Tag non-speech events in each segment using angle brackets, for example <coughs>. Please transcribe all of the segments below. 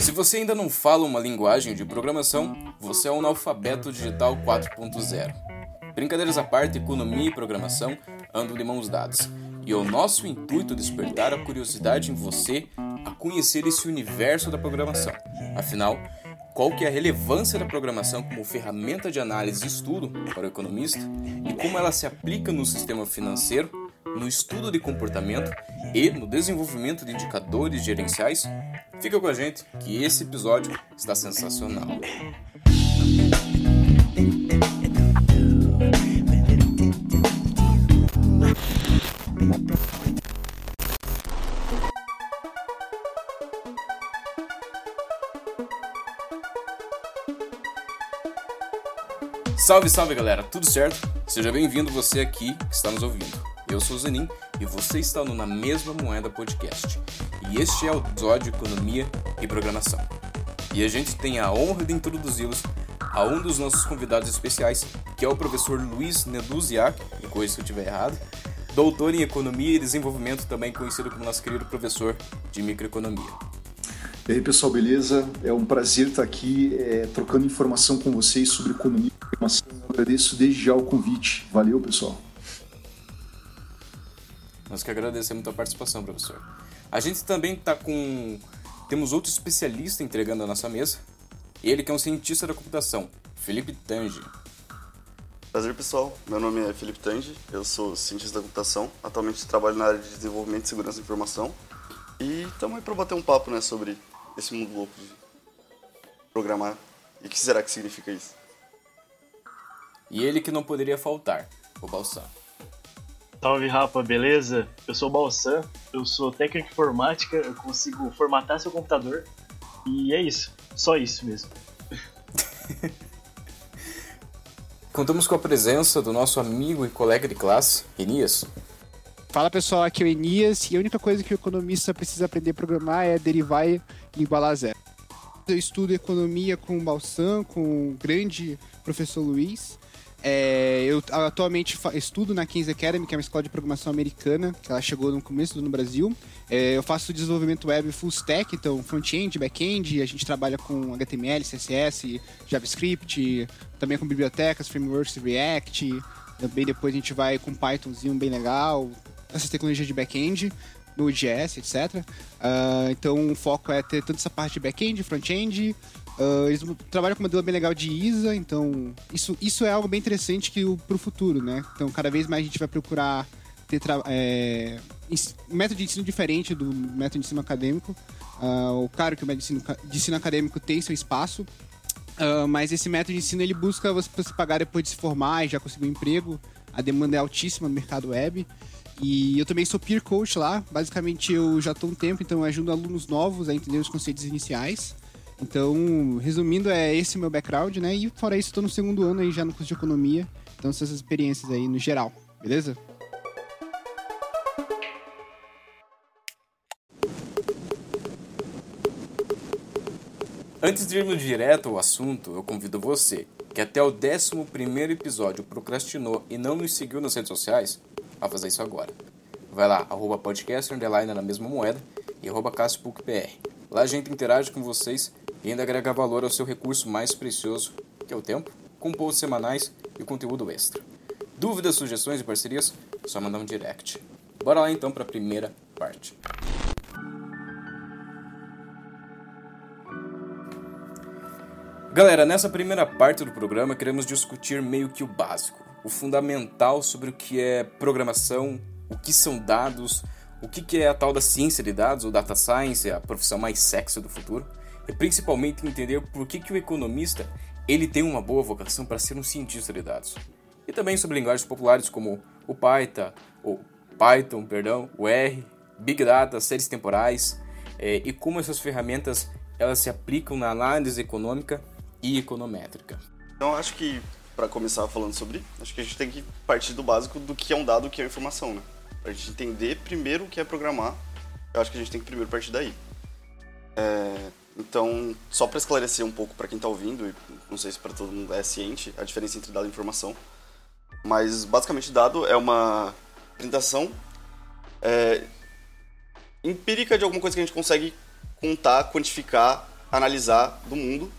Se você ainda não fala uma linguagem de programação, você é um analfabeto digital 4.0. Brincadeiras à parte, economia e programação andam de mãos dadas. E é o nosso intuito despertar a curiosidade em você a conhecer esse universo da programação. Afinal, qual que é a relevância da programação como ferramenta de análise e estudo para o economista e como ela se aplica no sistema financeiro, no estudo de comportamento e no desenvolvimento de indicadores gerenciais? Fica com a gente que esse episódio está sensacional. Salve, salve galera, tudo certo? Seja bem-vindo você aqui que está nos ouvindo. Eu sou o Zenin e você está no Na Mesma Moeda Podcast. E este é o episódio Economia e Programação. E a gente tem a honra de introduzi-los a um dos nossos convidados especiais, que é o professor Luiz Neduziak, e coisa se eu estiver errado, doutor em Economia e Desenvolvimento, também conhecido como nosso querido professor de Microeconomia. E aí, pessoal, beleza? É um prazer estar aqui é, trocando informação com vocês sobre economia e programação. Agradeço desde já o convite. Valeu, pessoal. Nós que agradecemos a participação, professor. A gente também está com. Temos outro especialista entregando a nossa mesa. Ele que é um cientista da computação, Felipe Tange. Prazer, pessoal. Meu nome é Felipe Tange, eu sou cientista da computação. Atualmente trabalho na área de desenvolvimento e segurança da informação. E estamos aí para bater um papo né, sobre esse mundo louco de programar. E o que será que significa isso? E ele que não poderia faltar, o Balsam. Salve Rapa, beleza? Eu sou o Balsam, eu sou técnico de informática, eu consigo formatar seu computador e é isso, só isso mesmo. <laughs> Contamos com a presença do nosso amigo e colega de classe, Enias. Fala pessoal, aqui é o Enias e a única coisa que o economista precisa aprender a programar é derivar e igualar a zero. Eu estudo economia com o Balsam, com o grande professor Luiz. É, eu atualmente estudo na Kings Academy, que é uma escola de programação americana, que ela chegou no começo do no Brasil. É, eu faço desenvolvimento web full stack, então front-end, back-end, a gente trabalha com HTML, CSS, JavaScript, também com bibliotecas, frameworks React. Também depois a gente vai com Pythonzinho bem legal, essas tecnologias de back-end, Node.js, etc. Uh, então o foco é ter tanto essa parte de back-end, front-end, Uh, eles trabalham com um modelo bem legal de ISA, então isso, isso é algo bem interessante que para o futuro, né? Então cada vez mais a gente vai procurar ter é, um método de ensino diferente do método de ensino acadêmico. Uh, o claro que o método de ensino, de ensino acadêmico tem seu espaço, uh, mas esse método de ensino ele busca você, você pagar depois de se formar e já conseguir um emprego. A demanda é altíssima no mercado web. E eu também sou peer coach lá. Basicamente, eu já estou um tempo, então eu ajudo alunos novos a entender os conceitos iniciais. Então, resumindo, é esse meu background, né? E fora isso, estou no segundo ano aí já no curso de economia. Então, essas experiências aí no geral, beleza? Antes de irmos direto ao assunto, eu convido você, que até o 11 episódio procrastinou e não nos seguiu nas redes sociais, a fazer isso agora. Vai lá, arroba podcast, underline na mesma moeda e arroba Lá a gente interage com vocês e ainda agrega valor ao seu recurso mais precioso, que é o tempo, com posts semanais e conteúdo extra. Dúvidas, sugestões e parcerias? Só mandar um direct. Bora lá então para a primeira parte. Galera, nessa primeira parte do programa queremos discutir meio que o básico, o fundamental sobre o que é programação, o que são dados, o que é a tal da ciência de dados, ou data science, a profissão mais sexy do futuro, principalmente entender por que, que o economista ele tem uma boa vocação para ser um cientista de dados. E também sobre linguagens populares como o Python, Python, perdão, o R, Big Data, séries temporais, é, e como essas ferramentas elas se aplicam na análise econômica e econométrica. Então acho que para começar falando sobre, acho que a gente tem que partir do básico do que é um dado, o que é informação, né? Para a gente entender primeiro o que é programar, eu acho que a gente tem que primeiro partir daí. É, então, só para esclarecer um pouco para quem está ouvindo, e não sei se para todo mundo é ciente, a diferença entre dado e informação. Mas, basicamente, dado é uma apresentação é, empírica de alguma coisa que a gente consegue contar, quantificar analisar do mundo,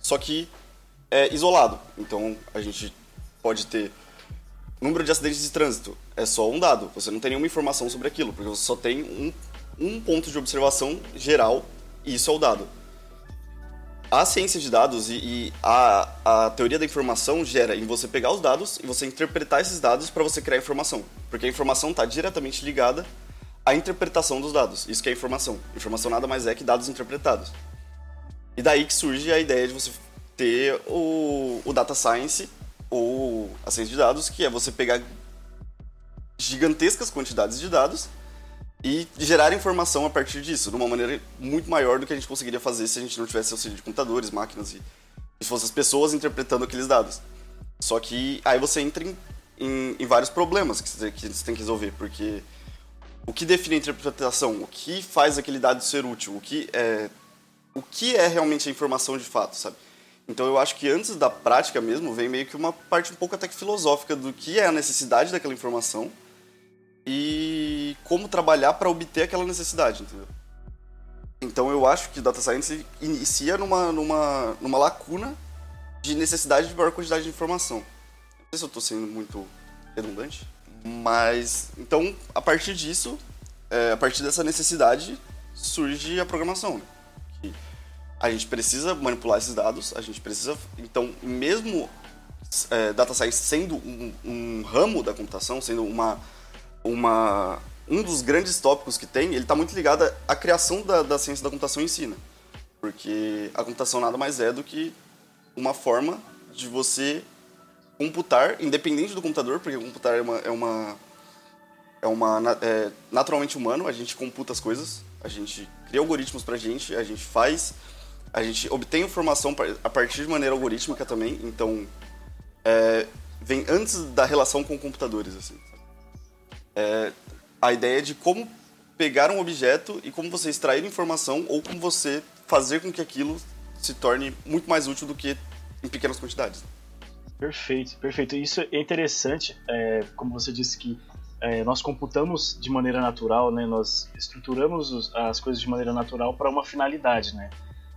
só que é isolado. Então a gente pode ter número de acidentes de trânsito, é só um dado, você não tem nenhuma informação sobre aquilo, porque você só tem um, um ponto de observação geral e isso é o dado. A ciência de dados e, e a, a teoria da informação gera em você pegar os dados e você interpretar esses dados para você criar informação, porque a informação está diretamente ligada à interpretação dos dados. Isso que é informação. Informação nada mais é que dados interpretados. E daí que surge a ideia de você ter o, o data science ou a ciência de dados, que é você pegar gigantescas quantidades de dados e gerar informação a partir disso, de uma maneira muito maior do que a gente conseguiria fazer se a gente não tivesse auxílio de computadores, máquinas e, e fosse as pessoas interpretando aqueles dados. Só que aí você entra em, em, em vários problemas que você, que você tem que resolver, porque o que define a interpretação, o que faz aquele dado ser útil, o que é, o que é realmente a informação de fato, sabe? Então eu acho que antes da prática mesmo vem meio que uma parte um pouco até que filosófica do que é a necessidade daquela informação e como trabalhar para obter aquela necessidade, entendeu? Então eu acho que data science inicia numa, numa, numa lacuna de necessidade de maior quantidade de informação. Não sei se eu estou sendo muito redundante, mas então a partir disso, é, a partir dessa necessidade surge a programação. Né? a gente precisa manipular esses dados, a gente precisa. Então, mesmo é, data science sendo um, um, ramo da computação, sendo uma, uma, um dos grandes tópicos que tem, ele está muito ligado à criação da, da ciência da computação em si. Né? Porque a computação nada mais é do que uma forma de você computar, independente do computador, porque computar é uma. É uma é uma é naturalmente humano, a gente computa as coisas, a gente cria algoritmos pra gente, a gente faz a gente obtém informação a partir de maneira algorítmica também, então é, vem antes da relação com computadores, assim. É, a ideia de como pegar um objeto e como você extrair informação ou como você fazer com que aquilo se torne muito mais útil do que em pequenas quantidades. Perfeito, perfeito. Isso é interessante, é, como você disse que é, nós computamos de maneira natural, né? Nós estruturamos as coisas de maneira natural para uma finalidade, né?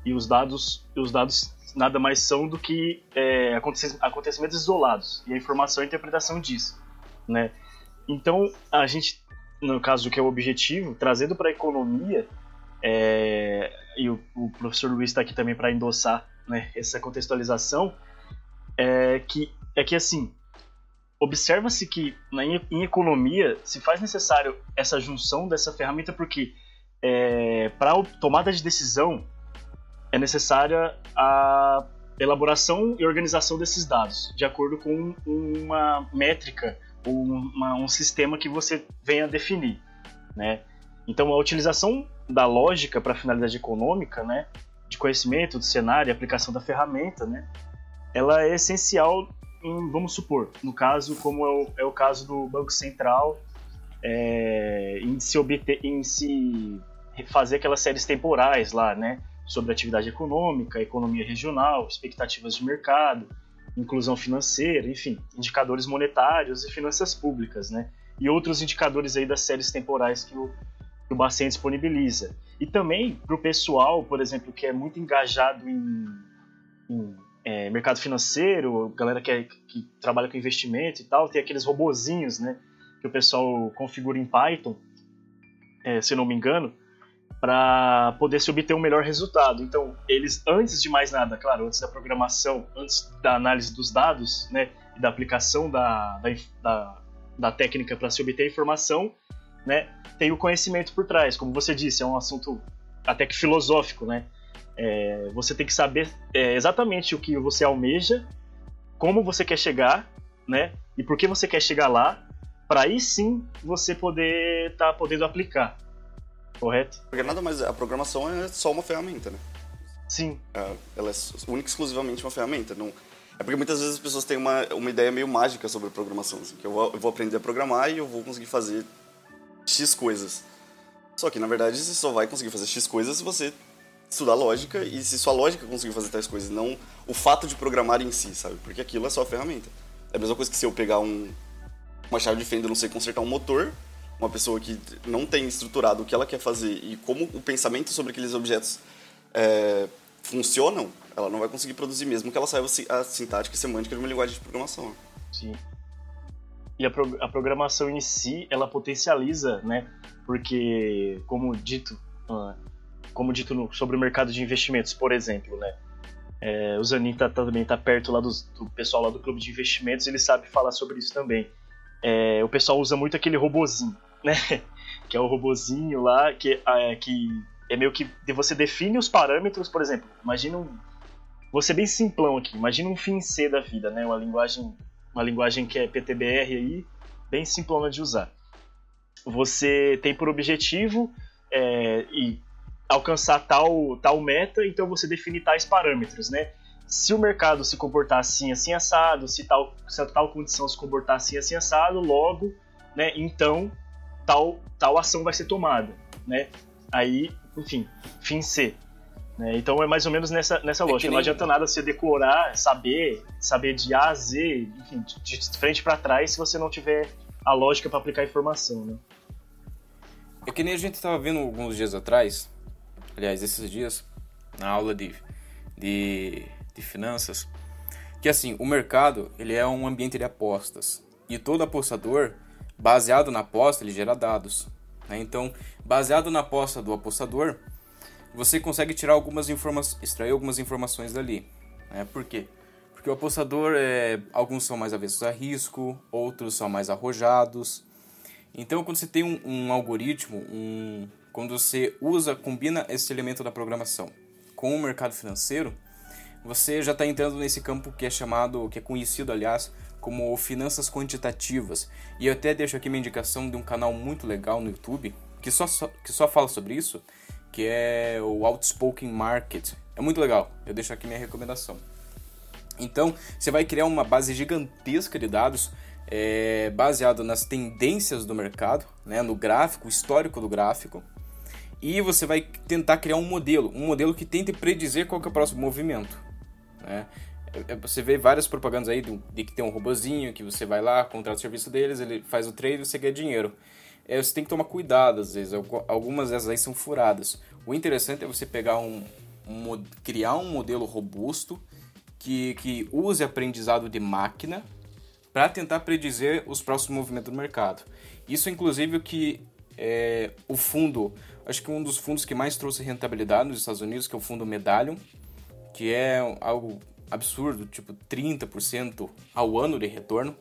e os dados, os dados nada mais são do que é, acontecimentos isolados e a informação e a interpretação disso, né? Então a gente, no caso do que é o objetivo, trazendo para a economia é, e o, o, professor Luiz está aqui também para endossar né, essa contextualização, é que é que assim observa-se que na, em economia se faz necessário essa junção dessa ferramenta porque é, para tomada de decisão é necessária a elaboração e organização desses dados, de acordo com uma métrica uma, um sistema que você venha definir, né? Então, a utilização da lógica para finalidade econômica, né, de conhecimento do cenário, aplicação da ferramenta, né, ela é essencial, em, vamos supor, no caso como é o, é o caso do Banco Central, é, em se obter, em se fazer aquelas séries temporais lá, né, sobre atividade econômica, economia regional, expectativas de mercado, inclusão financeira, enfim, indicadores monetários e finanças públicas, né? E outros indicadores aí das séries temporais que o, que o Bacen disponibiliza. E também para o pessoal, por exemplo, que é muito engajado em, em é, mercado financeiro, galera que, é, que trabalha com investimento e tal, tem aqueles robozinhos, né? Que o pessoal configura em Python, é, se não me engano, para poder se obter um melhor resultado. Então, eles, antes de mais nada, claro, antes da programação, antes da análise dos dados, né, e da aplicação da, da, da, da técnica para se obter informação, né, tem o conhecimento por trás. Como você disse, é um assunto até que filosófico, né? É, você tem que saber é, exatamente o que você almeja, como você quer chegar, né? E por que você quer chegar lá, para aí sim você poder estar tá podendo aplicar. Correto? Porque nada mais. A programação é só uma ferramenta, né? Sim. É, ela é única e exclusivamente uma ferramenta. Não, é porque muitas vezes as pessoas têm uma, uma ideia meio mágica sobre programação. Assim, que eu vou, eu vou aprender a programar e eu vou conseguir fazer X coisas. Só que, na verdade, você só vai conseguir fazer X coisas se você estudar lógica e se sua lógica conseguir fazer tais coisas, não o fato de programar em si, sabe? Porque aquilo é só a ferramenta. É a mesma coisa que se eu pegar um, uma chave de fenda e não sei consertar um motor, uma pessoa que não tem estruturado o que ela quer fazer e como o pensamento sobre aqueles objetos é, funcionam, ela não vai conseguir produzir mesmo que ela saiba a sintática e semântica de uma linguagem de programação. Sim. E a, pro, a programação em si, ela potencializa, né? Porque, como dito, uh, como dito no, sobre o mercado de investimentos, por exemplo, né? É, o Zanin tá, também está perto lá do, do, pessoal lá do clube de investimentos, ele sabe falar sobre isso também. É, o pessoal usa muito aquele robozinho, né? que é o robozinho lá que, é, que é meio que você define os parâmetros, por exemplo, imagina um, ser bem simplão aqui, imagina um fim C da vida, né? Uma linguagem, uma linguagem que é PTBR aí, bem simplona de usar. Você tem por objetivo é, e alcançar tal, tal meta, então você define tais parâmetros, né? Se o mercado se comportar assim, assim, assado, se tal, se tal condição se comportar assim, assim, assado, logo, né, então tal, tal ação vai ser tomada, né? Aí, enfim, fim C. Né? Então é mais ou menos nessa, nessa é lógica. Nem... Não adianta nada você decorar, saber, saber de A a Z, enfim, de frente para trás, se você não tiver a lógica para aplicar a informação, né? É que nem a gente estava vendo alguns dias atrás, aliás, esses dias, na aula de, de, de finanças, que assim, o mercado ele é um ambiente de apostas e todo apostador, baseado na aposta, ele gera dados. Né? Então, baseado na aposta do apostador, você consegue tirar algumas informações, extrair algumas informações dali. Né? Por quê? Porque o apostador, é, alguns são mais avessos a risco, outros são mais arrojados. Então, quando você tem um, um algoritmo, um, quando você usa, combina esse elemento da programação com o mercado financeiro, você já está entrando nesse campo que é chamado, que é conhecido, aliás, como finanças quantitativas. E eu até deixo aqui minha indicação de um canal muito legal no YouTube que só, que só fala sobre isso, que é o Outspoken Market. É muito legal. Eu deixo aqui minha recomendação. Então, você vai criar uma base gigantesca de dados é, baseado nas tendências do mercado, né, no gráfico, histórico do gráfico, e você vai tentar criar um modelo, um modelo que tente predizer qual é o próximo movimento. Né? É, é, você vê várias propagandas aí de, que tem um robozinho que você vai lá, contrata o serviço deles, ele faz o trade e você ganha dinheiro. É, você tem que tomar cuidado às vezes, algumas dessas aí são furadas. O interessante é você pegar um, um criar um modelo robusto que, que use aprendizado de máquina para tentar predizer os próximos movimentos do mercado. Isso, inclusive, o que é, o fundo, acho que um dos fundos que mais trouxe rentabilidade nos Estados Unidos, que é o fundo Medallion, que é algo absurdo, tipo 30% ao ano de retorno.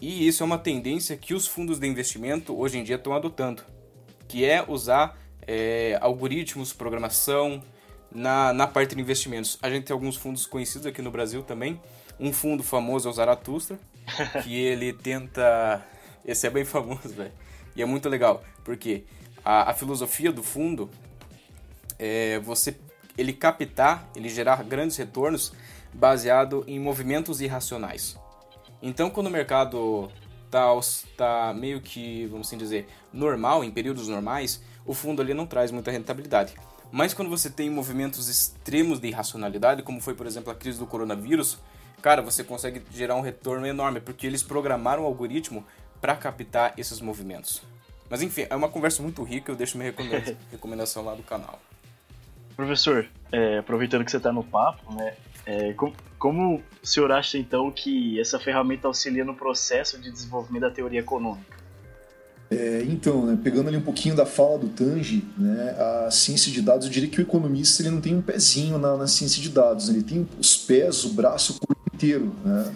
E isso é uma tendência que os fundos de investimento hoje em dia estão adotando, que é usar é, algoritmos, programação na, na parte de investimentos. A gente tem alguns fundos conhecidos aqui no Brasil também. Um fundo famoso é o Zaratustra, <laughs> que ele tenta. Esse é bem famoso, velho. E é muito legal, porque a, a filosofia do fundo é você ele captar, ele gerar grandes retornos baseado em movimentos irracionais. Então, quando o mercado está tá meio que, vamos assim dizer, normal, em períodos normais, o fundo ali não traz muita rentabilidade. Mas quando você tem movimentos extremos de irracionalidade, como foi, por exemplo, a crise do coronavírus, cara, você consegue gerar um retorno enorme, porque eles programaram o algoritmo para captar esses movimentos. Mas enfim, é uma conversa muito rica, eu deixo minha <laughs> recomendação lá do canal. Professor, é, aproveitando que você está no papo, né, é, como, como o senhor acha então que essa ferramenta auxilia no processo de desenvolvimento da teoria econômica? É, então, né, pegando ali um pouquinho da fala do Tange, né, a ciência de dados, eu diria que o economista ele não tem um pezinho na, na ciência de dados, ele tem os pés, o braço, o corpo inteiro. Né?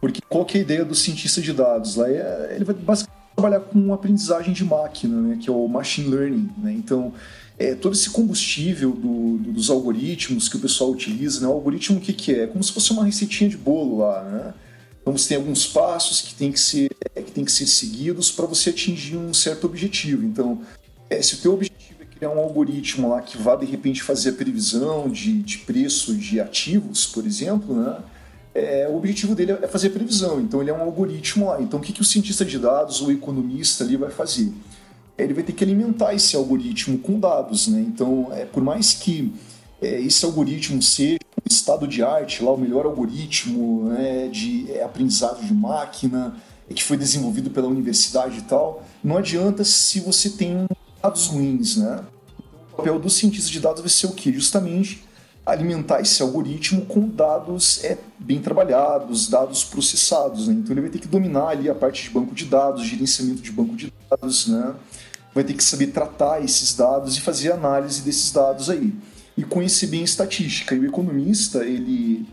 Porque qual é a ideia do cientista de dados? Lá é, ele vai basicamente trabalhar com aprendizagem de máquina, né, que é o machine learning. Né? Então, é, todo esse combustível do, do, dos algoritmos que o pessoal utiliza, né? o algoritmo o que, que é? É como se fosse uma receitinha de bolo lá, né? Então você tem alguns passos que tem que ser, que tem que ser seguidos para você atingir um certo objetivo. Então, é, se o teu objetivo é criar um algoritmo lá que vá de repente fazer a previsão de, de preço de ativos, por exemplo, né? É, o objetivo dele é fazer previsão. Então ele é um algoritmo lá. Então o que, que o cientista de dados ou economista ali vai fazer? Ele vai ter que alimentar esse algoritmo com dados, né? Então, é, por mais que é, esse algoritmo seja o estado de arte, lá o melhor algoritmo né, de é, aprendizado de máquina, é, que foi desenvolvido pela universidade e tal, não adianta se você tem dados ruins, né? Então, o papel do cientista de dados vai ser o quê? Justamente alimentar esse algoritmo com dados é, bem trabalhados, dados processados. Né? Então ele vai ter que dominar ali a parte de banco de dados, gerenciamento de banco de dados, né? Vai ter que saber tratar esses dados e fazer análise desses dados aí. E conhecer bem estatística. E o economista, ele,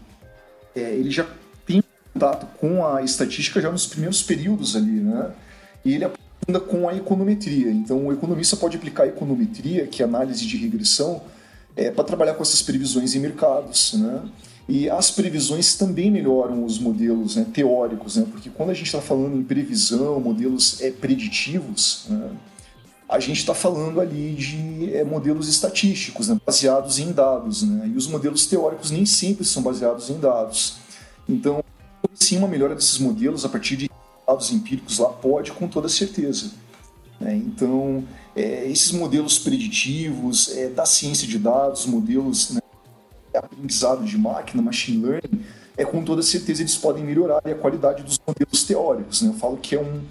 é, ele já tem contato com a estatística já nos primeiros períodos ali, né? E ele aprenda com a econometria. Então o economista pode aplicar a econometria, que é análise de regressão, é, para trabalhar com essas previsões em mercados, né? E as previsões também melhoram os modelos né, teóricos, né? porque quando a gente está falando em previsão, modelos é, preditivos, né, a gente está falando ali de é, modelos estatísticos, né, baseados em dados. Né, e os modelos teóricos nem sempre são baseados em dados. Então, sim, uma melhora desses modelos a partir de dados empíricos lá pode, com toda certeza. Né? Então, é, esses modelos preditivos é, da ciência de dados, modelos né, aprendizado de máquina, machine learning, é com toda certeza eles podem melhorar a qualidade dos modelos teóricos. Né? Eu falo que é um,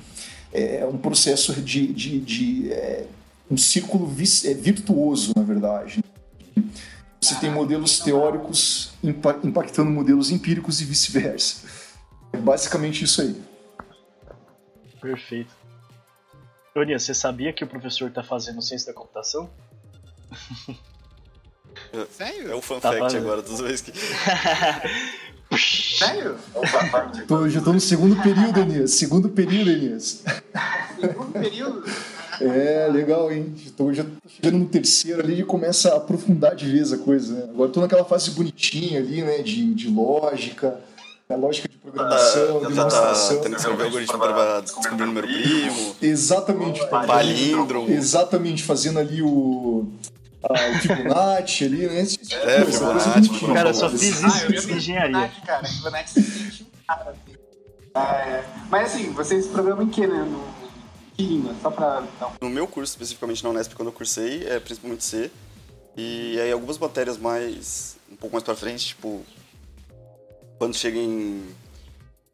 é um processo de, de, de é, um círculo é, virtuoso, na verdade. Você tem modelos teóricos impactando modelos empíricos e vice-versa. É basicamente isso aí. Perfeito. Tonia, você sabia que o professor está fazendo ciência da computação? <laughs> Sério? É o fan tá fact agora dos dois que. <laughs> Sério? tô, já tô no segundo período, Elias. Segundo período, Elias. Segundo período? É, legal, hein? Tô, já tô chegando no terceiro ali e começa a aprofundar de vez a coisa, né? Agora tô naquela fase bonitinha ali, né? De, de lógica a lógica de programação, tá, demonstração. Tá tendo que escrever algoritmo para descobrir o número primo. Exatamente. Palíndromo. Exatamente, fazendo ali o... o Fibonacci ali, né? Tipo é, Fibonacci. Cara, eu só fiz isso ah, em engenharia. Cara, Fibonacci cara. É, mas assim, vocês programam em que, né? No, que língua? Só pra... Não. No meu curso, especificamente na Unesp, quando eu cursei, é principalmente C. E aí algumas matérias mais... um pouco mais pra frente, tipo quando chega em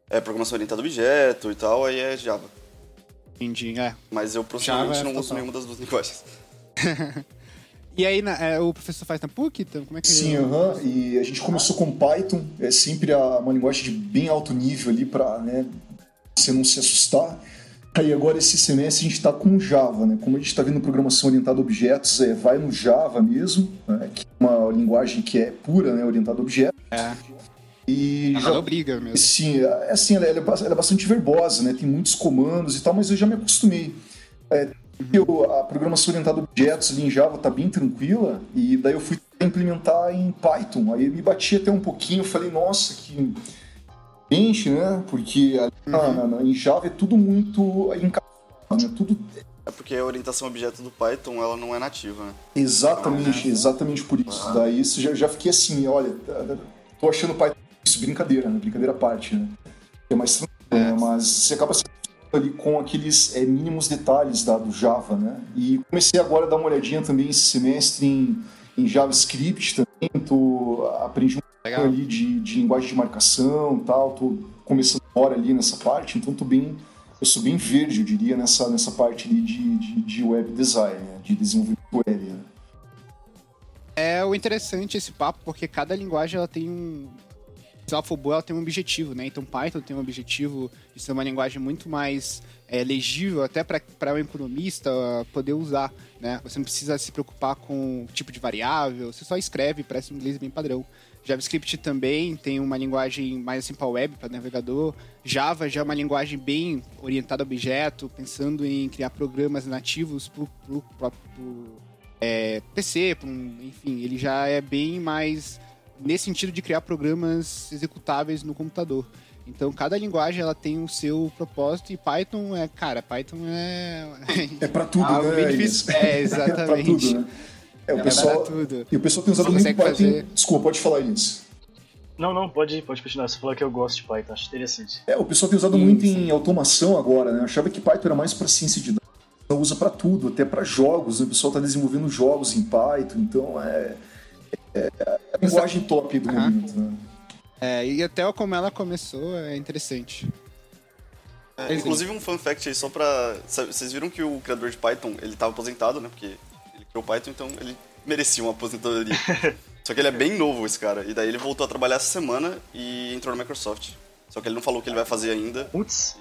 é, programação orientada a objeto e tal, aí é Java. Entendi, é. Mas eu profissionalmente é não uso nenhuma das duas linguagens. <laughs> E aí, na, é, o professor faz na PUC? Então, como é que Sim, aham. Uh -huh. E a gente começou com Python, é sempre uma linguagem de bem alto nível ali para né, você não se assustar. Aí agora esse semestre a gente está com Java, né? Como a gente está vendo programação orientada a objetos, é, vai no Java mesmo, né? que é uma linguagem que é pura, né? Orientada a objetos. É. E ela já, obriga mesmo. Sim, é assim, ela é, ela é, bastante verbosa, né? Tem muitos comandos e tal, mas eu já me acostumei. É, eu, a programação orientada a objetos ali em Java tá bem tranquila, e daí eu fui implementar em Python. Aí me bati até um pouquinho, falei, nossa, que gente, né? Porque ali, uhum. na, na, em Java é tudo muito encaixado, né? Tudo é porque a orientação a objeto do Python ela não é nativa, né? Exatamente, exatamente por isso. Ah. Daí isso já, já fiquei assim, olha, tô achando o Python isso, brincadeira, né? Brincadeira à parte, né? É mais tranquilo, né? Mas você acaba se ali com aqueles é, mínimos detalhes da, do Java, né? E comecei agora a dar uma olhadinha também esse semestre em, em JavaScript também, tô, aprendi um pouco ali de, de linguagem de marcação tal, tô começando agora ali nessa parte, então tô bem, eu sou bem verde, eu diria, nessa, nessa parte ali de, de, de web design, né? de desenvolvimento web, né? É o interessante esse papo, porque cada linguagem ela tem um, AlphaGo ela tem um objetivo, né? Então Python tem um objetivo de ser uma linguagem muito mais é, legível até para um economista poder usar, né? Você não precisa se preocupar com o tipo de variável, você só escreve, parece um inglês bem padrão. JavaScript também tem uma linguagem mais assim para web, para navegador. Java já é uma linguagem bem orientada a objeto, pensando em criar programas nativos para o próprio é, PC, um, enfim, ele já é bem mais nesse sentido de criar programas executáveis no computador. Então, cada linguagem ela tem o seu propósito e Python é, cara, Python é. É para tudo, <laughs> ah, né? Difícil. <laughs> É, exatamente. é pra tudo, né? É, o é pessoal, tudo. E o pessoal tem usado muito Python. Fazer... Desculpa, pode falar isso. Não, não, pode, pode continuar. Você falou que eu gosto de Python, acho interessante. É, o pessoal tem usado sim, muito sim. em automação agora, né? Eu achava que Python era mais para ciência de dados. Usa para tudo, até para jogos. Né? O pessoal está desenvolvendo jogos em Python, então é é, a linguagem top do momento. Né? É, e até como ela começou é interessante. É, inclusive um fun fact aí, só pra... Vocês viram que o criador de Python, ele tava aposentado, né? Porque ele criou Python, então ele merecia uma aposentadoria. <laughs> Só que ele é bem novo, esse cara. E daí ele voltou a trabalhar essa semana e entrou na Microsoft. Só que ele não falou o que ele vai fazer ainda. Putz.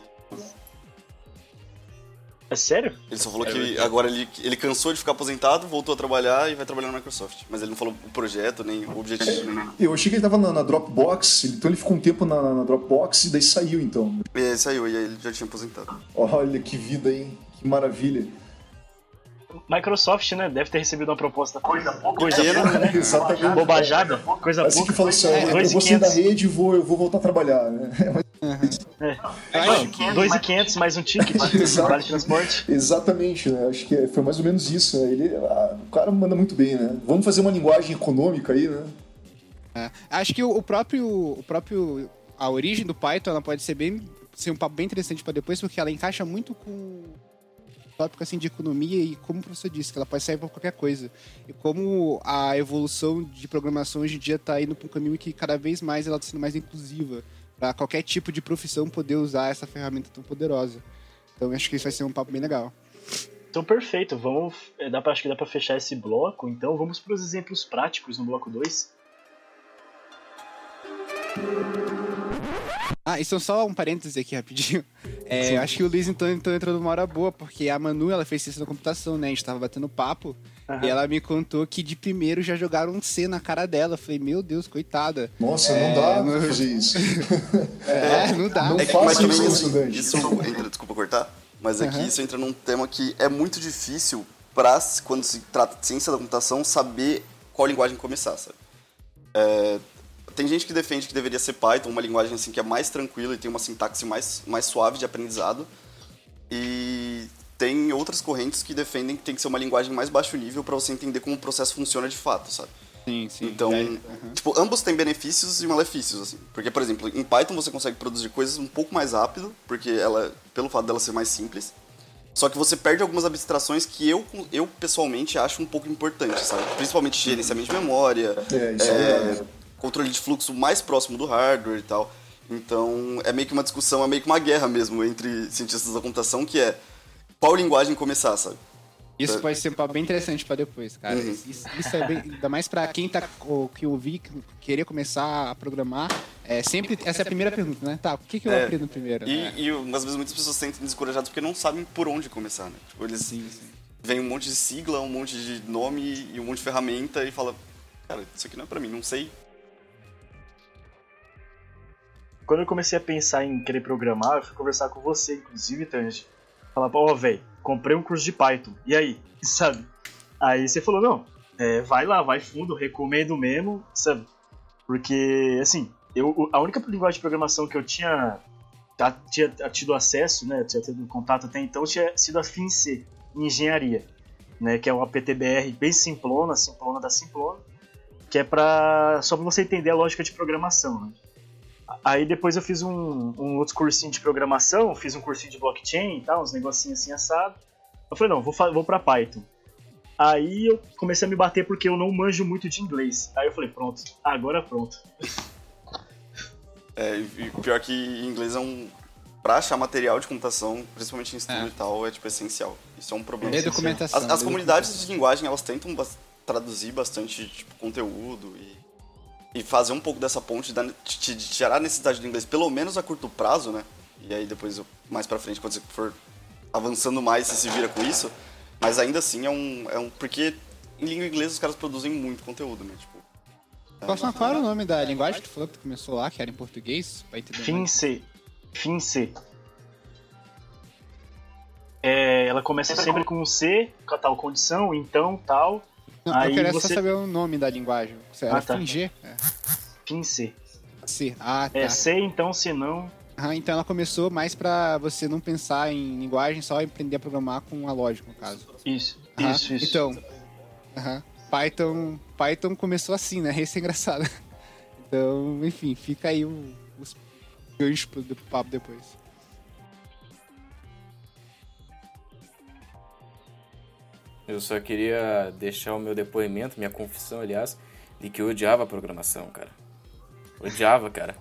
É sério? Ele só falou que agora ele, ele cansou de ficar aposentado, voltou a trabalhar e vai trabalhar na Microsoft. Mas ele não falou o projeto, nem o objetivo. Nem... Eu achei que ele tava na, na Dropbox, então ele ficou um tempo na, na Dropbox e daí saiu então. E aí saiu, e aí ele já tinha aposentado. Olha que vida, hein? Que maravilha. Microsoft, né? Deve ter recebido uma proposta. Coisa pouca. Coisa pouca, né? Exatamente. Bobajada. Coisa Assim que pouca. fala assim, ó, É, eu vou sair da rede e vou, eu vou voltar a trabalhar, né? <laughs> Não, 2,500 mais um ticket. Vale transporte. Exatamente, né? Acho que é- foi mais ou menos isso, né? Ele, ah, o cara manda muito bem, né? Vamos fazer uma linguagem econômica aí, né? É. Acho que o, próprio, o próprio. A origem do Python ela pode ser bem. ser um papo bem interessante pra depois, porque ela encaixa muito com tópico assim, de economia e como o professor disse, que ela pode sair pra qualquer coisa. E como a evolução de programação hoje em dia tá indo pra um caminho que cada vez mais ela tá sendo mais inclusiva. Pra qualquer tipo de profissão poder usar essa ferramenta tão poderosa. Então acho que isso vai ser um papo bem legal. Então, perfeito. Vamos, é, dá pra, acho que dá pra fechar esse bloco. Então, vamos para os exemplos práticos no bloco 2. Ah, isso só um parênteses aqui rapidinho. É, eu acho que o Luiz então, então entrou numa hora boa, porque a Manu ela fez ciência da computação, né? A gente tava batendo papo. Aham. E ela me contou que de primeiro já jogaram um C na cara dela. Eu falei, meu Deus, coitada. Nossa, <laughs> É, não dá não- pra fazer isso. É, não dá. Não É que, faça mas também isso, estudante. isso entra, desculpa cortar, mas é que Aham. isso entra num tema que é muito difícil pra, quando se trata de ciência da computação, saber qual linguagem começar, sabe? É, tem gente que defende que deveria ser Python, uma linguagem assim que é mais tranquila e tem uma sintaxe mais, mais suave de aprendizado. E tem outras correntes que defendem que tem que ser uma linguagem mais baixo nível para você entender como o processo funciona de fato, sabe? Sim, sim. Então, É, tipo, ambos têm benefícios e malefícios, assim. Porque, por exemplo, em Python você consegue produzir coisas um pouco mais rápido, porque ela, pelo fato dela ser mais simples. Só que você perde algumas abstrações que eu, eu pessoalmente acho um pouco importantes, sabe? Principalmente gerenciamento de memória, É, isso é, é. Controle de fluxo mais próximo do hardware e tal. Então, é meio que uma discussão, é meio que uma guerra mesmo entre cientistas da computação, que é qual linguagem começar, sabe? Isso pode ser um papo bem interessante pra depois, cara. Uhum. Isso, isso é bem. Ainda mais pra quem tá. o- que ouvir, que querer começar a programar. É sempre. Essa é a primeira pergunta, né? Tá, o que, que eu É, aprendo primeiro? E, né? e às vezes muitas pessoas se sentem descorajadas porque não sabem por onde começar, né? Tipo, eles Sim, sim. vem um monte de sigla, um monte de nome e um monte de ferramenta e fala, cara, isso aqui não é pra mim, não sei. Quando eu comecei a pensar em querer programar, eu fui conversar com você, inclusive, Tanji. Falar, ó, velho, comprei um curso de Python. E aí? <laughs> Sabe? Aí você falou, não, é, vai lá, vai fundo, recomendo mesmo, sabe? Porque, assim, eu, a única linguagem de programação que eu tinha, tá- tinha tido acesso, né, tinha tido contato até então, tinha sido a FinC, em engenharia, né, que é uma PTBR bem simplona, simplona da simplona, que é pra, só pra você entender a lógica de programação, né? Aí depois eu fiz um, um outro cursinho de programação, fiz um cursinho de blockchain e tal, uns negocinhos assim assado. Eu falei, não, vou, vou pra Python. Aí eu comecei a me bater porque eu não manjo muito de inglês. Aí eu falei, pronto, agora pronto. É, e e pior que inglês é um. Pra achar material de computação, principalmente em estudo É. e tal, é tipo essencial. Isso é um problema. Lê documentação. As, as comunidades de linguagem, elas tentam bas- traduzir bastante tipo, conteúdo e, e fazer um pouco dessa ponte da, de, de tirar a necessidade do inglês, pelo menos a curto prazo, né? E aí depois, mais pra frente, quando você for avançando mais, você se vira com isso. Mas ainda assim é um... É um porque em língua inglesa os caras produzem muito conteúdo, né? Tipo, Qual, qual era o nome da linguagem que tu falou que tu começou lá, que era em português? Pra entender? FinC. FinC. É, ela começa sempre com um C, com a tal condição, então, tal, Não, Aí eu quero você- só saber o nome da linguagem. Era Ah, tá. fingir? É. FinC. C. Ah, tá. É C, então, se não, Aham, então ela começou mais pra você não pensar em linguagem, só aprender a programar com a lógica, no caso. isso, isso, isso. Então, aham, Python, Python começou assim, né? <laughs> Isso é engraçado. Então, enfim, fica aí os ganchos pro do papo depois. Eu só queria deixar o meu depoimento, minha confissão, aliás, de que eu odiava a programação, cara. Odiava, cara.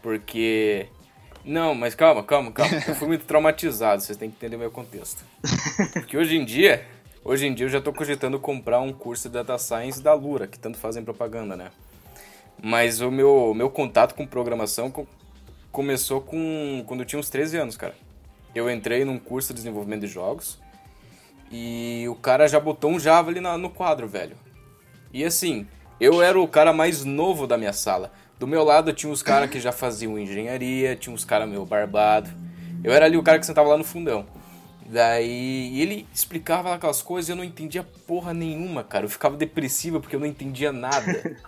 Porque. Não, mas calma, calma, calma. Eu fui muito traumatizado, vocês têm que entender o meu contexto. Porque hoje em dia, Hoje em dia eu já tô cogitando comprar um curso de Data Science da Lura, que tanto fazem propaganda, né? Mas o meu, meu contato com programação começou com quando eu tinha uns 13 anos, cara. Eu entrei num curso de desenvolvimento de jogos e o cara já botou um Java ali no quadro, velho. E assim, eu era o cara mais novo da minha sala. Do meu lado tinha os caras que já faziam engenharia, tinha uns caras meio barbado. Eu era ali o cara que sentava lá no fundão. Daí ele explicava lá aquelas coisas e eu não entendia porra nenhuma, cara. Eu ficava depressivo porque eu não entendia nada.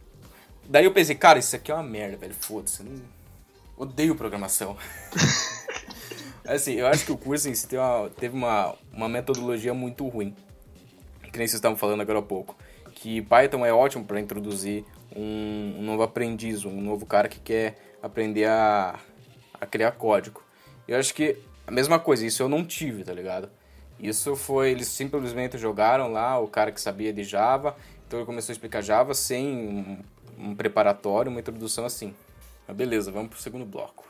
<laughs> Daí eu pensei, cara, isso aqui é uma merda, velho. Foda-se. Não... Odeio programação. <laughs> assim, eu acho que o curso em si teve uma, teve uma, uma metodologia muito ruim. Que nem vocês estavam falando agora há pouco. Que Python é ótimo para introduzir um, um, novo aprendiz, um novo cara que quer aprender a, a criar código. Eu acho que a mesma coisa, isso eu não tive, tá ligado? Isso foi, eles simplesmente jogaram lá o cara que sabia de Java, então ele começou a explicar Java sem um, um preparatório, uma introdução assim. Mas beleza, vamos pro segundo bloco.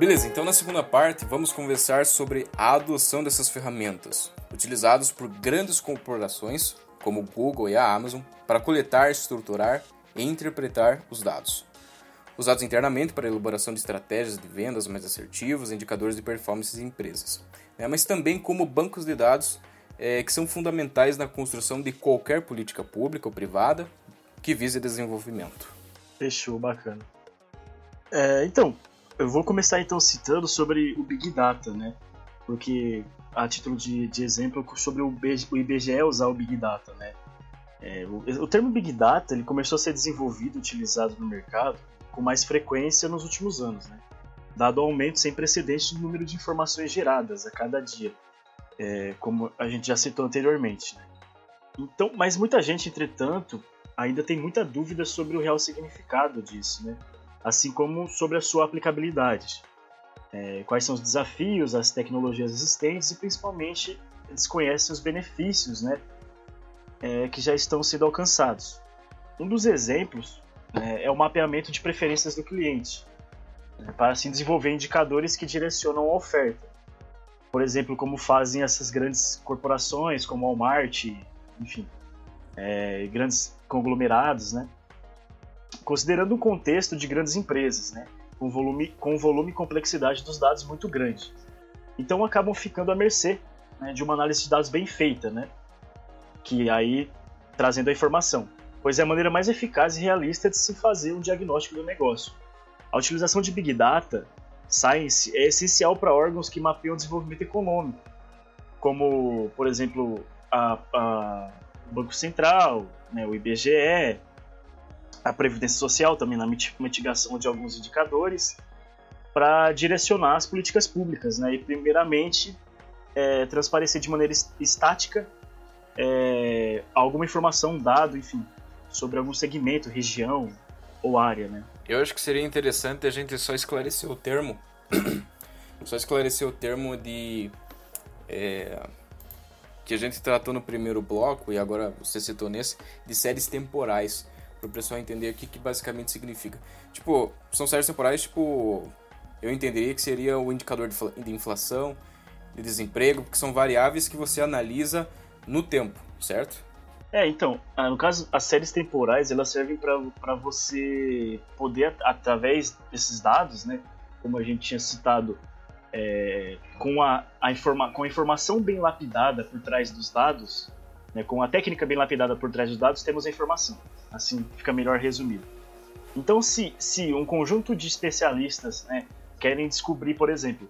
Beleza, então na segunda parte vamos conversar sobre a adoção dessas ferramentas, utilizadas por grandes corporações como o Google e a Amazon, para coletar, estruturar e interpretar os dados. Usados internamente para a elaboração de estratégias de vendas mais assertivas, indicadores de performance em empresas, né? mas também como bancos de dados é, que são fundamentais na construção de qualquer política pública ou privada que vise desenvolvimento. Fechou, bacana. É, então, eu vou começar então citando sobre o Big Data, né? Porque a título de, de exemplo sobre o, IBGE usar o Big Data, né? É, o, o, termo Big Data ele começou a ser desenvolvido utilizado no mercado com mais frequência nos últimos anos, né? dado o aumento sem precedente do número de informações geradas a cada dia, é, como a gente já citou anteriormente. Né? Então, mas muita gente, entretanto, ainda tem muita dúvida sobre o real significado disso, né? Assim como sobre a sua aplicabilidade. É, quais são os desafios, as tecnologias existentes e principalmente desconhecem os benefícios né, é, que já estão sendo alcançados. Um dos exemplos é, é o mapeamento de preferências do cliente, né, para assim desenvolver indicadores que direcionam a oferta. Por exemplo, como fazem essas grandes corporações como Walmart, enfim, é, grandes conglomerados, né? Considerando o contexto de grandes empresas, né, com volume, com volume e complexidade dos dados muito grande. Então acabam ficando à mercê né, de uma análise de dados bem feita, né, que aí trazendo a informação, pois é a maneira mais eficaz e realista de se fazer um diagnóstico do negócio. A utilização de Big Data Science é essencial para órgãos que mapeiam o desenvolvimento econômico, como, por exemplo, a, a, o Banco Central, né, o IBGE, a Previdência Social, também na mitigação de alguns indicadores, para direcionar as políticas públicas. Né? E, primeiramente, é, transparecer de maneira estática é, alguma informação, dado, enfim, sobre algum segmento, região ou área. Né? Eu acho que seria interessante a gente só esclarecer o termo, <coughs> só esclarecer o termo de. É, que a gente tratou no primeiro bloco, e agora você citou nesse, de séries temporais para o pessoal entender o que, que basicamente significa. Tipo, são séries temporais, tipo, eu entenderia que seria o indicador de inflação, de desemprego, porque são variáveis que você analisa no tempo, certo? É, então, ah, no caso, as séries temporais, elas servem para você poder, através desses dados, né, como a gente tinha citado, é, com, a, a informa com a informação bem lapidada por trás dos dados, né, com a técnica bem lapidada por trás dos dados, temos a informação. Assim fica melhor resumido. Então, se, se um conjunto de especialistas né, querem descobrir, por exemplo,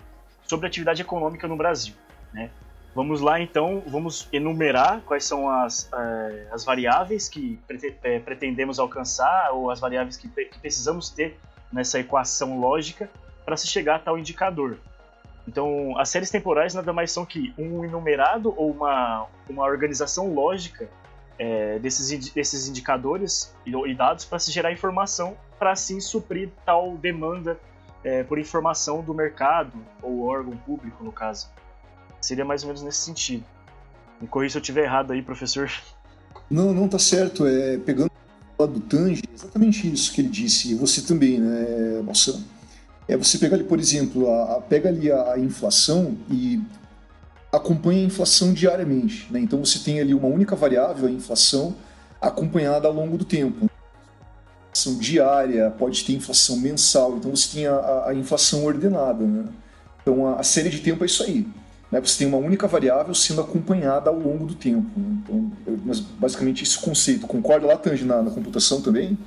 sobre atividade econômica no Brasil, né, vamos lá então, vamos enumerar quais são as, uh, as variáveis que eh, pretendemos alcançar ou as variáveis que precisamos ter nessa equação lógica para se chegar a tal indicador. Então, as séries temporais nada mais são que um enumerado ou uma, uma organização lógica é, desses, desses indicadores e, dados para se gerar informação para assim suprir tal demanda é, por informação do mercado ou órgão público, no caso. Seria mais ou menos nesse sentido. Me corrija se eu estiver errado aí, professor. Não, não tá certo. É, pegando do Tange, é exatamente isso que ele disse, e você também, né, Balsam? É você pegar ali, por exemplo, a, a pega ali a, a, inflação e acompanha a inflação diariamente. Né? Então você tem ali uma única variável, a inflação, acompanhada ao longo do tempo. Inflação diária, pode ter inflação mensal, então você tem a, a inflação ordenada. Né? Então a, a série de tempo é isso aí. Né? Você tem uma única variável sendo acompanhada ao longo do tempo. Né? Então, eu, mas basicamente esse conceito. Concorda lá, Tange, na, na computação também?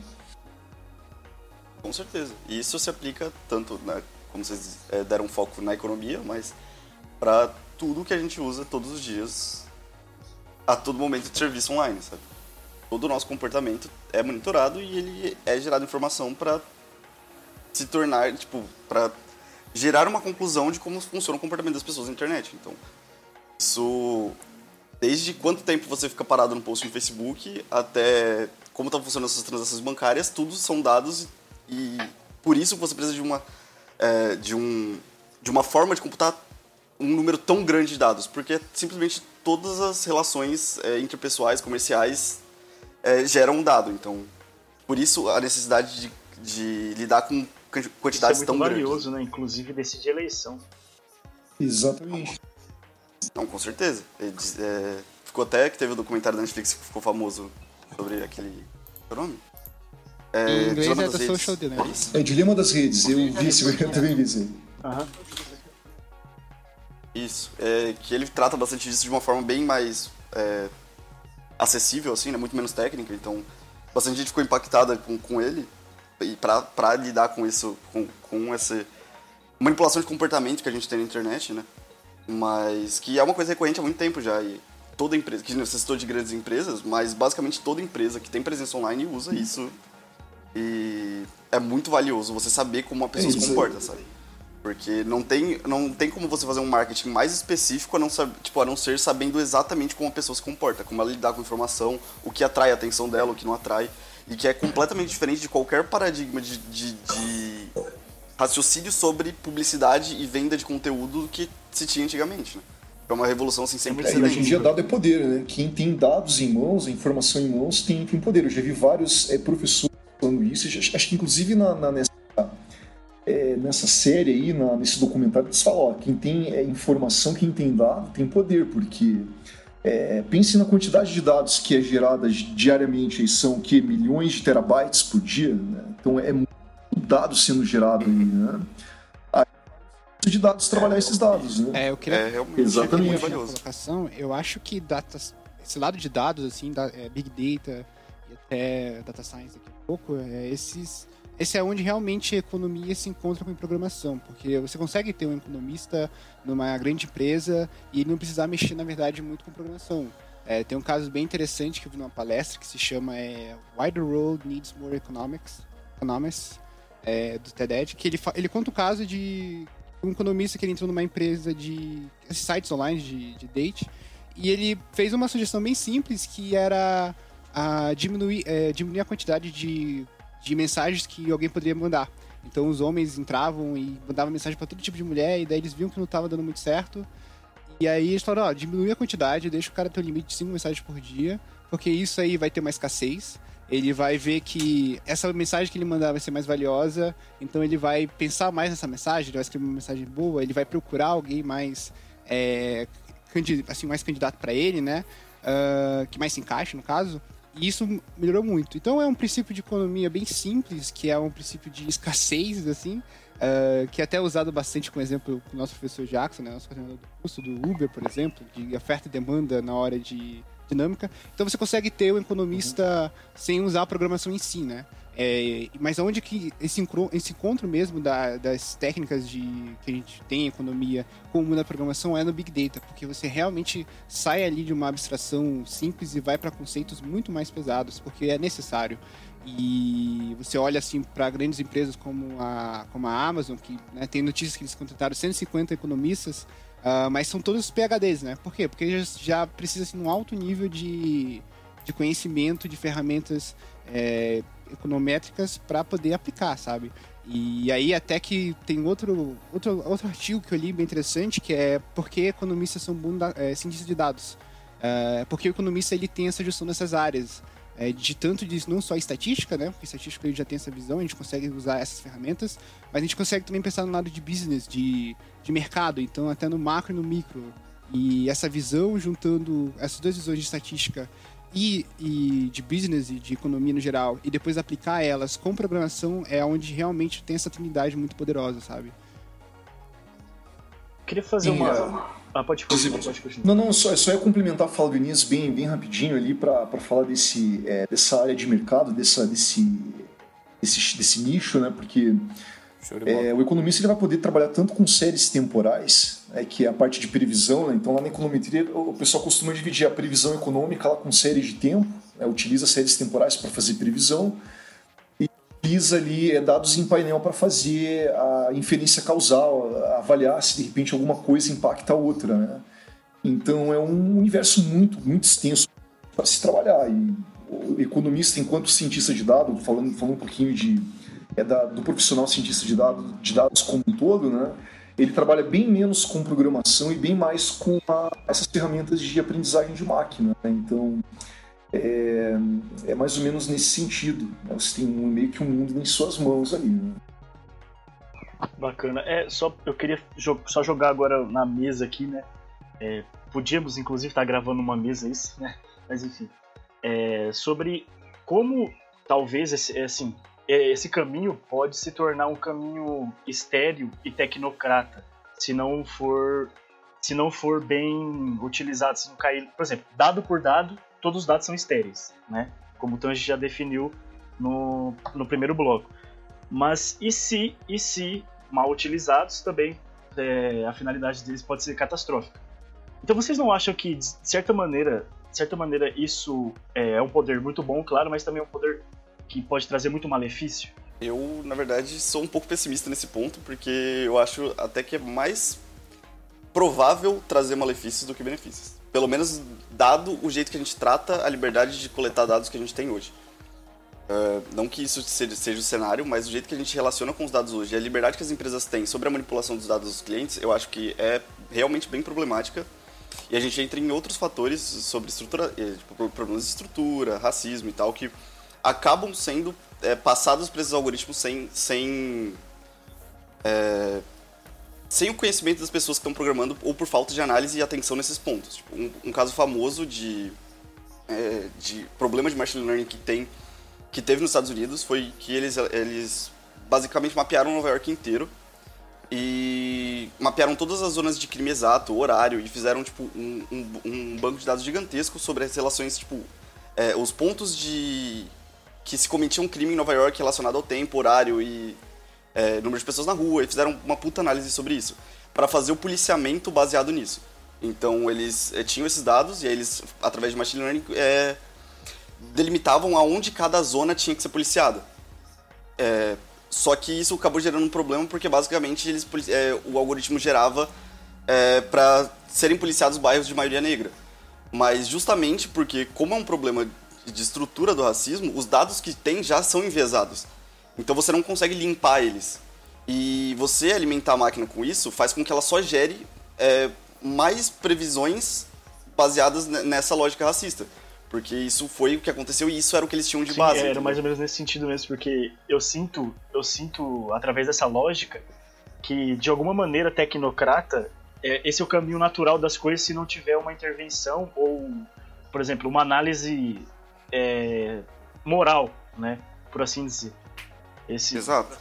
Com certeza. E isso se aplica tanto, né, como vocês é, deram foco na economia, mas para tudo que a gente usa todos os dias, a todo momento de serviço online, sabe? Todo o nosso comportamento é monitorado e ele é gerado informação para se tornar, tipo, para gerar uma conclusão de como funciona o comportamento das pessoas na internet. Então, isso desde quanto tempo você fica parado no post no Facebook até como estão funcionando essas transações bancárias, tudo são dados e, por isso você precisa de uma é, de um de uma forma de computar um número tão grande de dados, porque simplesmente todas as relações é, interpessoais, comerciais é, geram um dado. Então, por isso a necessidade de, de lidar com quantidades Isso é tão muito valioso, né? Inclusive decidir eleição. Exatamente. Não, com certeza. É, ficou até que teve o um documentário da Netflix que ficou famoso sobre aquele. Qual é o nome? É, em inglês é The Social Dilemma. É, é Dilema das Redes. Eu vi esse, eu também vi esse. Aham. Isso. É, que ele trata bastante disso de uma forma bem mais é, acessível, assim, né? Muito menos técnica. Então, bastante gente ficou impactada com, com ele e para lidar com isso, com, com essa manipulação de comportamento que a gente tem na internet, né? Mas que é uma coisa recorrente há muito tempo já. E toda empresa, que você citou de grandes empresas, mas basicamente toda empresa que tem presença online usa isso. E é muito valioso você saber como uma pessoa é se comporta, sabe? Porque não tem, não tem como você fazer um marketing mais específico a não, tipo, a não ser sabendo exatamente como a pessoa se comporta, como ela lidar com informação, o que atrai a atenção dela, o que não atrai e que é completamente diferente de qualquer paradigma de, de, de raciocínio sobre publicidade e venda de conteúdo que se tinha antigamente, né? É uma revolução assim, sempre é, Hoje em dia dado é poder, né? Quem tem dados em mãos, informação em mãos, tem, tem poder. Eu já vi vários é, professores falando isso, acho que inclusive na, na nessa, é, nessa série aí, na, nesse documentário, eles falam, ó, quem tem é, informação, quem tem dado, tem poder, porque é, pense na quantidade de dados que é gerada diariamente, aí são que milhões de terabytes por dia, né? então é muito dado sendo gerado aí, né? Aí, de dados trabalhar esses dados, né? É, eu queria é, exatamente colocação. Eu acho que data, esse lado de dados assim, da, é, big data e até data science daqui a pouco, é, esses esse é onde realmente a economia se encontra com programação, porque você consegue ter um economista numa grande empresa e ele não precisar mexer, na verdade, muito com programação. É, tem um caso bem interessante que eu vi numa palestra que se chama é, Why the World Needs More Economics, Economics é, do TED, que ele, ele conta o caso de um economista que ele entrou numa empresa de sites online de, de date e ele fez uma sugestão bem simples que era a diminuir, é, diminuir a quantidade de de mensagens que alguém poderia mandar. Então os homens entravam e mandavam mensagem para todo tipo de mulher, e daí eles viam que não estava dando muito certo. E aí eles falaram, ó, diminui a quantidade, deixa o cara ter um limite de 5 mensagens por dia, porque isso aí vai ter uma escassez. Ele vai ver que essa mensagem que ele mandar vai ser mais valiosa, então ele vai pensar mais nessa mensagem, ele vai escrever uma mensagem boa, ele vai procurar alguém mais, é, assim, mais candidato para ele, né? Uh, que mais se encaixe, no caso. E isso melhorou muito. Então é um princípio de economia bem simples, que é um princípio de escassez, assim, uh, que é até usado bastante com exemplo o nosso professor Jackson, né, nosso coordenador do curso do Uber, por exemplo, de oferta e demanda na hora de dinâmica. Então você consegue ter o economista uhum. sem usar a programação em si, né? É, mas onde que esse, esse encontro mesmo da, das técnicas de, que a gente tem em economia com o mundo da programação é no Big Data, porque você realmente sai ali de uma abstração simples e vai para conceitos muito mais pesados, porque é necessário. E você olha assim para grandes empresas como a, como a Amazon, que né, tem notícias que eles contrataram 150 economistas, uh, mas são todos PHDs, né? Por quê? Porque já, precisa assim, um alto nível de, de conhecimento de ferramentas é, econométricas para poder aplicar, sabe? E aí até que tem outro, outro, outro artigo que eu li bem interessante, que é por que economistas são bons é, cientistas de dados. É, porque o economista ele tem essa gestão nessas áreas. é, de tanto de não só estatística, né? Porque estatística gente já tem essa visão, a gente consegue usar essas ferramentas, mas a gente consegue também pensar no lado de business, de, de mercado, então até no macro e no micro. E essa visão, juntando essas duas visões de estatística e, e de business e de economia no geral, e depois aplicar elas com programação, é onde realmente tem essa trinidade muito poderosa, sabe? Queria fazer uma. é. Ah, pode continuar, pode continuar. Não, não, só, só ia complementar a fala do Inês bem, bem rapidinho ali para falar desse, é, dessa área de mercado, dessa, desse, desse, desse nicho, né? Porque. É, o economista ele vai poder trabalhar tanto com séries temporais, né, que é a parte de previsão, né? então lá na econometria o pessoal costuma dividir a previsão econômica lá com séries de tempo, né, utiliza séries temporais para fazer previsão e utiliza ali é, dados em painel para fazer a inferência causal, avaliar se de repente alguma coisa impacta a outra. Né? Então é um universo muito, muito extenso para se trabalhar. E o economista, enquanto cientista de dados, falando, falando um pouquinho de, é da, do profissional cientista de dados, de dados como um todo, né? ele trabalha bem menos com programação e bem mais com a- essas ferramentas de aprendizagem de máquina. né? Então, é, é mais ou menos nesse sentido. né? Você tem um- meio que um mundo em suas mãos ali. Né? Bacana. É, só eu queria jo- só jogar agora na mesa aqui, né? É, podíamos, inclusive, estar gravando uma mesa isso, né? Mas enfim. É, sobre como talvez esse, é, assim, esse caminho pode se tornar um caminho estéril e tecnocrata, se não for se não for bem utilizado, se não cair, por exemplo, dado por dado, todos os dados são estéreis, né? Como o Tanji já definiu no, no primeiro bloco. Mas e se, e se mal utilizados também é, a finalidade deles pode ser catastrófica. Então vocês não acham que de certa maneira, de certa maneira isso é, é um poder muito bom, claro, mas também é um poder que pode trazer muito malefício? Eu, na verdade, sou um pouco pessimista nesse ponto, porque eu acho até que é mais provável trazer malefícios do que benefícios. Pelo menos dado o jeito que a gente trata a liberdade de coletar dados que a gente tem hoje. É, não que isso seja, o cenário, mas o jeito que a gente relaciona com os dados hoje a liberdade que as empresas têm sobre a manipulação dos dados dos clientes, eu acho que é realmente bem problemática. E a gente entra em outros fatores sobre estrutura, eh, tipo, problemas de estrutura, racismo e tal, que acabam sendo é, passados para esses algoritmos sem, sem, é, sem o conhecimento das pessoas que estão programando ou por falta de análise e atenção nesses pontos. Tipo, um, um caso famoso de, é, de problema de machine learning que tem que teve nos Estados Unidos foi que eles, eles basicamente mapearam Nova York inteiro e mapearam todas as zonas de crime exato, horário, e fizeram tipo um, um, um banco de dados gigantesco sobre as relações, tipo, é, os pontos de que se cometia um crime em Nova York relacionado ao tempo, horário e é, número de pessoas na rua, e fizeram uma puta análise sobre isso, para fazer o policiamento baseado nisso. Então eles é, tinham esses dados e aí eles, através de machine learning, é, delimitavam aonde cada zona tinha que ser policiada. É, só que isso acabou gerando um problema porque basicamente eles, é, o algoritmo gerava é, para serem policiados bairros de maioria negra. Mas justamente porque, como é um problema de estrutura do racismo, os dados que tem já são enviesados. Então você não consegue limpar eles. E você alimentar a máquina com isso faz com que ela só gere é, mais previsões baseadas nessa lógica racista. Porque isso foi o que aconteceu e isso era o que eles tinham de Sim, base. era entendeu? mais ou menos nesse sentido mesmo, porque eu sinto, eu sinto através dessa lógica que de alguma maneira tecnocrata é, esse é o caminho natural das coisas se não tiver uma intervenção ou, por exemplo, uma análise é, moral, né, por assim dizer. Esse, Exato.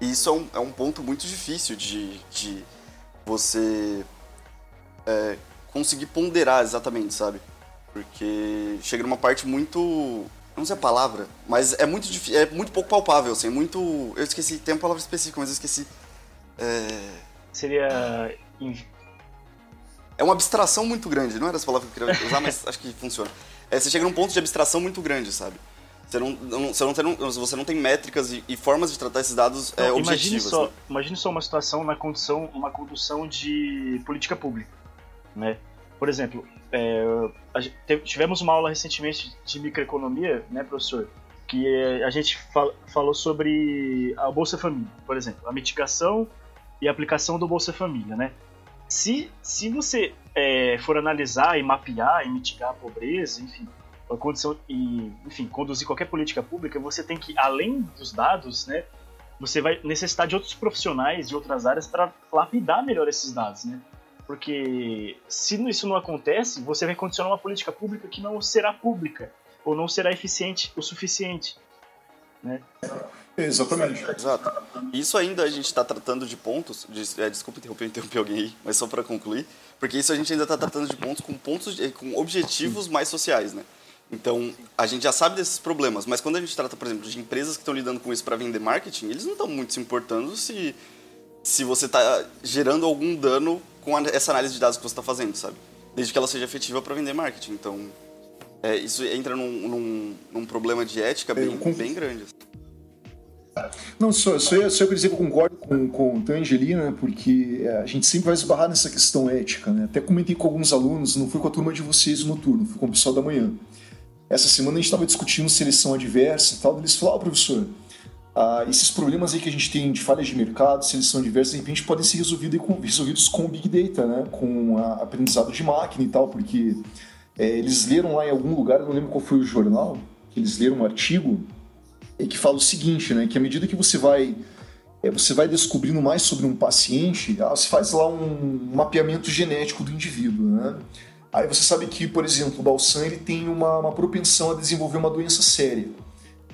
E isso é um, é um ponto muito difícil de, de você é, conseguir ponderar exatamente, sabe? Porque chega numa parte muito. Não sei a palavra, mas é muito é muito pouco palpável, assim, é muito. Eu esqueci, tem uma palavra específica, mas eu esqueci. É, Seria é uma abstração muito grande, não era essa palavra que eu queria usar, mas <laughs> acho que funciona. É, você chega num ponto de abstração muito grande, sabe? Você não, não- você não, tem, você não tem métricas e, e formas de tratar esses dados é, Então, imagine objetivas. só, né? imagine só uma situação na condução, uma condução de política pública, né? Por exemplo, é, tivemos uma aula recentemente de microeconomia, né, professor? Que é, a gente fal- falou sobre a Bolsa Família, por exemplo, a mitigação e a aplicação do Bolsa Família, né? Se, se você é, for analisar e mapear e mitigar a pobreza, enfim, a condição e, enfim, conduzir qualquer política pública, você tem que, além dos dados, né, você vai necessitar de outros profissionais de outras áreas para lapidar melhor esses dados, né? Porque se isso não acontece, você vai condicionar uma política pública que não será pública ou não será eficiente o suficiente, né? Exatamente. Exato. Isso ainda a gente está tratando de pontos. De, é, desculpa interromper, <laughs> interromper alguém aí, mas só para concluir. Porque isso a gente ainda está tratando de pontos com pontos de, com objetivos mais sociais, né? Então, a gente já sabe desses problemas, mas quando a gente trata, por exemplo, de empresas que estão lidando com isso para vender marketing, eles não estão muito se importando se, se você está gerando algum dano com a, essa análise de dados que você está fazendo, sabe? Desde que ela seja efetiva para vender marketing. Então, é, isso entra num, num, num, problema de ética bem, bem grande. Não, só, só, eu, só eu concordo com, com o Tangelina, né, porque é, a gente sempre vai esbarrar nessa questão ética, né? Até comentei com alguns alunos, não fui com a turma de vocês no noturno, fui com o pessoal da manhã. Essa semana a gente estava discutindo seleção adversa e tal, eles falaram, oh, professor, ah, esses problemas aí que a gente tem de falhas de mercado, seleção adversa, de repente podem ser resolvidos com, resolvidos com o Big Data, né? com a aprendizado de máquina e tal, porque é, eles leram lá em algum lugar, eu não lembro qual foi o jornal, que eles leram um artigo e que fala o seguinte, né, que à medida que você vai é, você vai descobrindo mais sobre um paciente, ah, você faz lá um mapeamento genético do indivíduo, né? Aí você sabe que, por exemplo, o Balsam ele tem uma, uma propensão a desenvolver uma doença séria.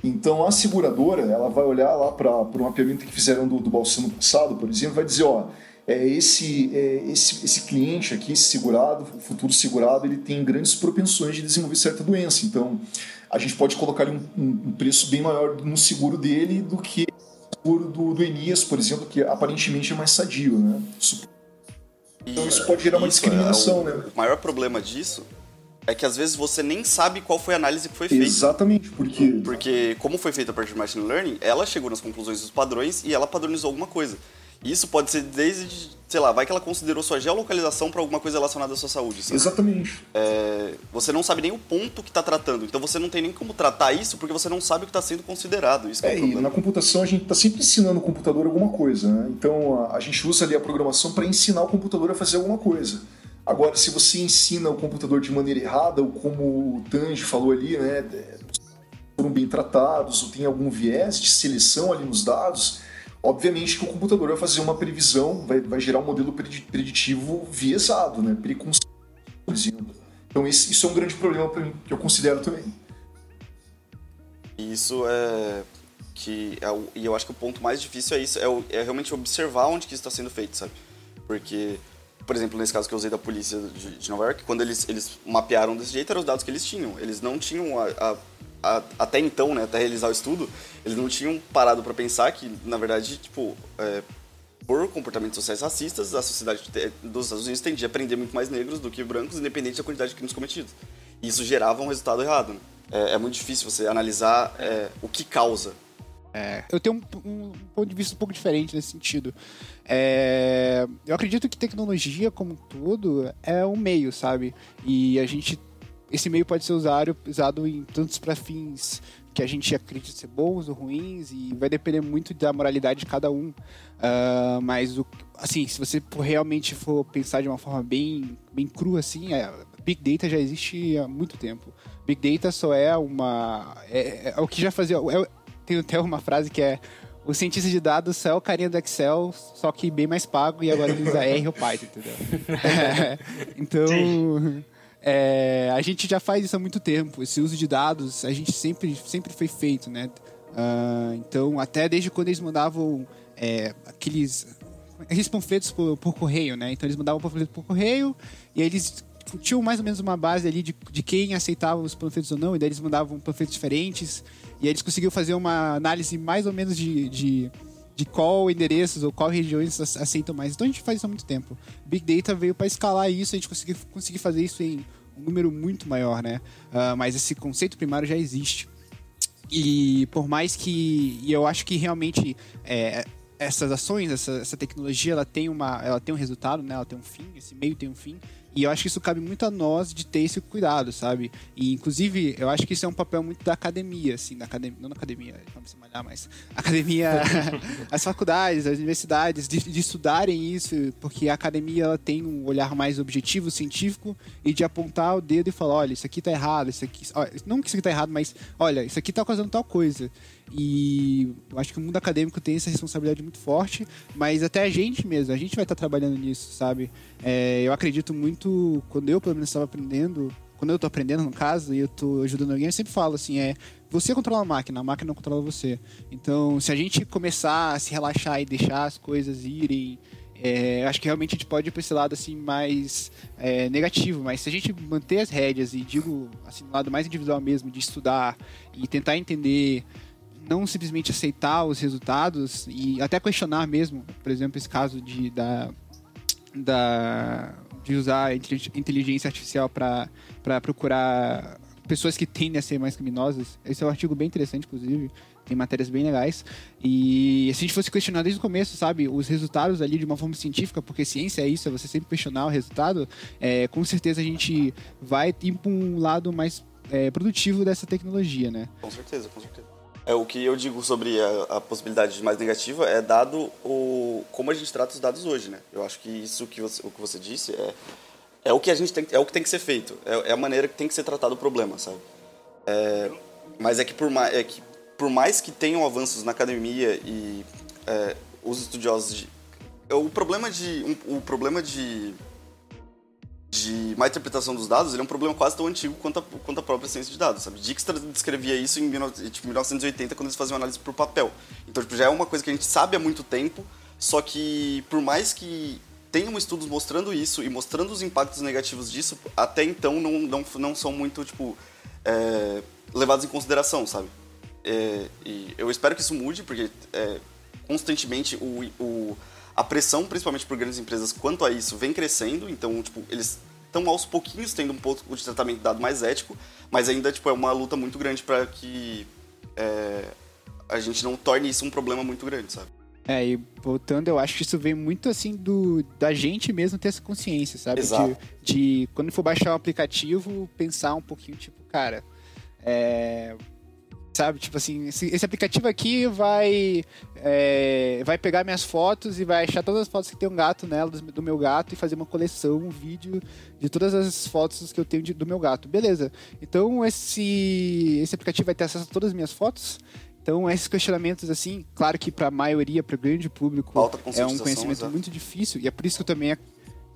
Então a seguradora ela vai olhar lá para o mapeamento que fizeram do, do Balsam no passado, por exemplo, vai dizer, ó, é, esse, é, esse, esse cliente aqui, esse segurado, futuro segurado, ele tem grandes propensões de desenvolver certa doença. Então a gente pode colocar um, um, preço bem maior no seguro dele do que o seguro do, do Enias, por exemplo, que aparentemente é mais sadio, né? Então isso pode gerar uma isso, discriminação, é, o, né? O maior problema disso é que às vezes você nem sabe qual foi a análise que foi feita. Exatamente, porque. Porque, como foi feita a partir de machine learning, ela chegou nas conclusões dos padrões e ela padronizou alguma coisa. Isso pode ser desde, sei lá, vai que ela considerou sua geolocalização para alguma coisa relacionada à sua saúde. Sabe? Exatamente. É, você não sabe nem o ponto que está tratando, então você não tem nem como tratar isso porque você não sabe o que está sendo considerado. Isso é, é e na computação a gente está sempre ensinando o computador alguma coisa, né? Então a, a gente usa ali a programação para ensinar o computador a fazer alguma coisa. Agora, se você ensina o computador de maneira errada, ou como o Tange falou ali, né, foram bem tratados, ou tem algum viés de seleção ali nos dados, Obviamente que o computador vai fazer uma previsão, vai, vai gerar um modelo preditivo viesado, né? exemplo. Então esse, isso é um grande problema para mim, que eu considero também. Isso é que é o, e eu acho que o ponto mais difícil é isso, é, o, é realmente observar onde que isso está sendo feito, sabe? Porque, por exemplo, nesse caso que eu usei da polícia de, de Nova York, quando eles, eles mapearam desse jeito, eram os dados que eles tinham. Eles não tinham a, a a, até então, né, até realizar o estudo, eles não tinham parado para pensar que, na verdade, tipo, é, por comportamentos sociais racistas, a sociedade dos Estados Unidos tendia a prender muito mais negros do que brancos, independente da quantidade de crimes cometidos. E isso gerava um resultado errado. Né? É, é, muito difícil você analisar é, o que causa. É, eu tenho um, um, ponto de vista um pouco diferente nesse sentido. É, eu acredito que tecnologia, como todo, é um meio, sabe? E a gente esse meio pode ser usado, usado em tantos para fins que a gente acredita ser bons ou ruins e vai depender muito da moralidade de cada um. Uh, mas, o, assim, se você realmente for pensar de uma forma bem, bem crua, assim, é, Big Data já existe há muito tempo. Big Data só é uma... É, é, é o que já fazia... É, tem até uma frase que é o cientista de dados só é o carinha do Excel, só que bem mais pago, e agora ele usa R ou Python, entendeu? <laughs> É, então... Sim. É, a gente já faz isso há muito tempo. Esse uso de dados, a gente sempre, sempre foi feito, né? Uh, então, até desde quando eles mandavam é, aqueles, aqueles panfletos por, por, correio, né? Então, eles mandavam panfletos por correio e eles tinham mais ou menos uma base ali de, de quem aceitava os panfletos ou não, e daí eles mandavam panfletos diferentes, e aí eles conseguiam fazer uma análise mais ou menos de, de, de qual endereços ou qual regiões aceitam mais. Então a gente faz isso há muito tempo. Big Data veio para escalar isso, a gente conseguiu conseguir fazer isso em um número muito maior, né? Uh, mas esse conceito primário já existe. E por mais que. E eu acho que realmente é, essas ações, essa, essa, tecnologia, ela tem, uma, ela tem um resultado, né? ela tem um fim, esse meio tem um fim. E eu acho que isso cabe muito a nós de ter esse cuidado, sabe? E, inclusive, eu acho que isso é um papel muito da academia, assim, da academia, não na academia, vamos se malhar, mas <laughs> academia, <laughs> as faculdades, as universidades, de, de, estudarem isso, porque a academia ela tem um olhar mais objetivo, científico, e de apontar o dedo e falar, olha, isso aqui tá errado, isso aqui... Não que isso aqui tá errado, mas, olha, isso aqui tá causando tal coisa. E eu acho que o mundo acadêmico tem essa responsabilidade muito forte, mas até a gente mesmo, a gente vai estar trabalhando nisso, sabe? É, eu acredito muito, quando eu pelo menos estava aprendendo, quando eu estou aprendendo no caso, e eu estou ajudando alguém, eu sempre falo assim, é, você controla a máquina, a máquina não controla você. Então, se a gente começar a se relaxar e deixar as coisas irem, é, acho que realmente a gente pode ir para esse lado assim mais é, negativo, mas se a gente manter as rédeas e digo assim lado mais individual mesmo, de estudar e tentar entender não simplesmente aceitar os resultados e até questionar mesmo, por exemplo, esse caso de, da, da, de usar inteligência artificial para procurar pessoas que tendem a ser mais criminosas. Esse é um artigo bem interessante, inclusive. Tem matérias bem legais. E se a gente fosse questionar desde o começo, sabe, os resultados ali de uma forma científica, porque ciência é isso, é você sempre questionar o resultado, é, com certeza a gente vai ir para um lado mais é, produtivo dessa tecnologia, né? Com certeza, com certeza. É, o que eu digo sobre a, a, possibilidade mais negativa é dado o como a gente trata os dados hoje, né? Eu acho que isso que você, o que você disse é, é o que a gente tem, é o que tem que ser feito, é, é a maneira que tem que ser tratado o problema, sabe? É, mas é que por mais é que por mais que tenham avanços na academia e é, os estudiosos de, o problema de um, o problema de de má interpretação dos dados, ele é um problema quase tão antigo quanto a, quanto a própria ciência de dados, sabe? Dijkstra descrevia isso em tipo, 1980, quando eles faziam análise por papel. Então, tipo, já é uma coisa que a gente sabe há muito tempo, só que por mais que tenham estudos mostrando isso e mostrando os impactos negativos disso, até então não, não, não são muito, tipo, é, levados em consideração, sabe? É, e eu espero que isso mude, porque é, constantemente o, o a pressão, principalmente por grandes empresas, quanto a isso vem crescendo, então, tipo, eles estão aos pouquinhos tendo um pouco de tratamento dado mais ético, mas ainda, tipo, é uma luta muito grande para que é, a gente não torne isso um problema muito grande, sabe? É, e voltando, eu acho que isso vem muito assim do da gente mesmo ter essa consciência, sabe? Exato. De, de quando for baixar o aplicativo, pensar um pouquinho, tipo, cara, é, sabe? Tipo assim, esse, esse aplicativo aqui vai é, vai pegar minhas fotos e vai achar todas as fotos que tem um gato nela, do, do, meu gato, e fazer uma coleção, um vídeo de todas as fotos que eu tenho de, do meu gato. Beleza. Então esse, esse aplicativo vai ter acesso a todas as minhas fotos. Então, esses questionamentos, assim, claro que para a maioria, para o grande público, é um conhecimento exato. muito difícil, e é por isso que eu também,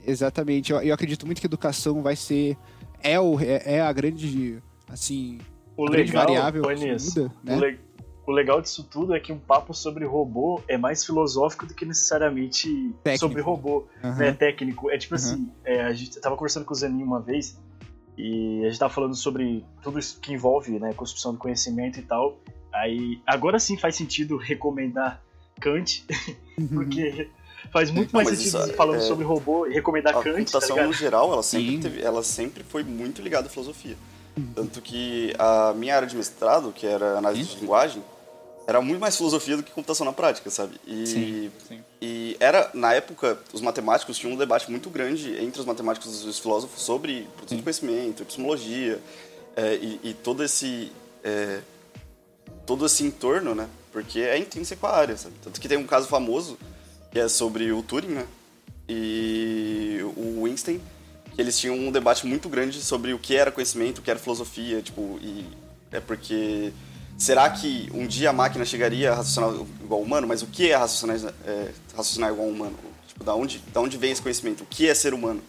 exatamente, eu, eu acredito muito que educação vai ser, é, o, é, é a grande, assim, o legal, variável muda, né? o, le o, legal disso tudo é que um papo sobre robô é mais filosófico do que necessariamente técnico. sobre robô, uhum. né? Técnico. É tipo uhum. assim, é, a gente tava conversando com o Zanin uma vez e a gente tava falando sobre tudo isso que envolve, né, construção do conhecimento e tal. Aí, agora sim faz sentido recomendar Kant, uhum. <laughs> porque faz muito mais sentido isso, falando é, sobre robô e recomendar a Kant. A tá computação tá no geral, ela sempre, teve, ela sempre foi muito ligada à filosofia. Tanto que a minha área de mestrado, que era análise de linguagem, era muito mais filosofia do que computação na prática, sabe? E, sim, sim. e era, na época, os matemáticos tinham um debate muito grande entre os matemáticos e os filósofos sobre produção de conhecimento, epistemologia é, e, e, todo esse é, todo esse entorno, né? Porque é intrínseco à área, sabe? Tanto que tem um caso famoso que é sobre o Turing, né? E o Einstein que eles tinham um debate muito grande sobre o que era conhecimento, o que era filosofia, tipo, e é porque será que um dia a máquina chegaria a raciocinar igual ao humano, mas o que é raciocinar, é, raciocinar igual ao humano? Tipo, da onde, da onde vem esse conhecimento? O que é ser humano?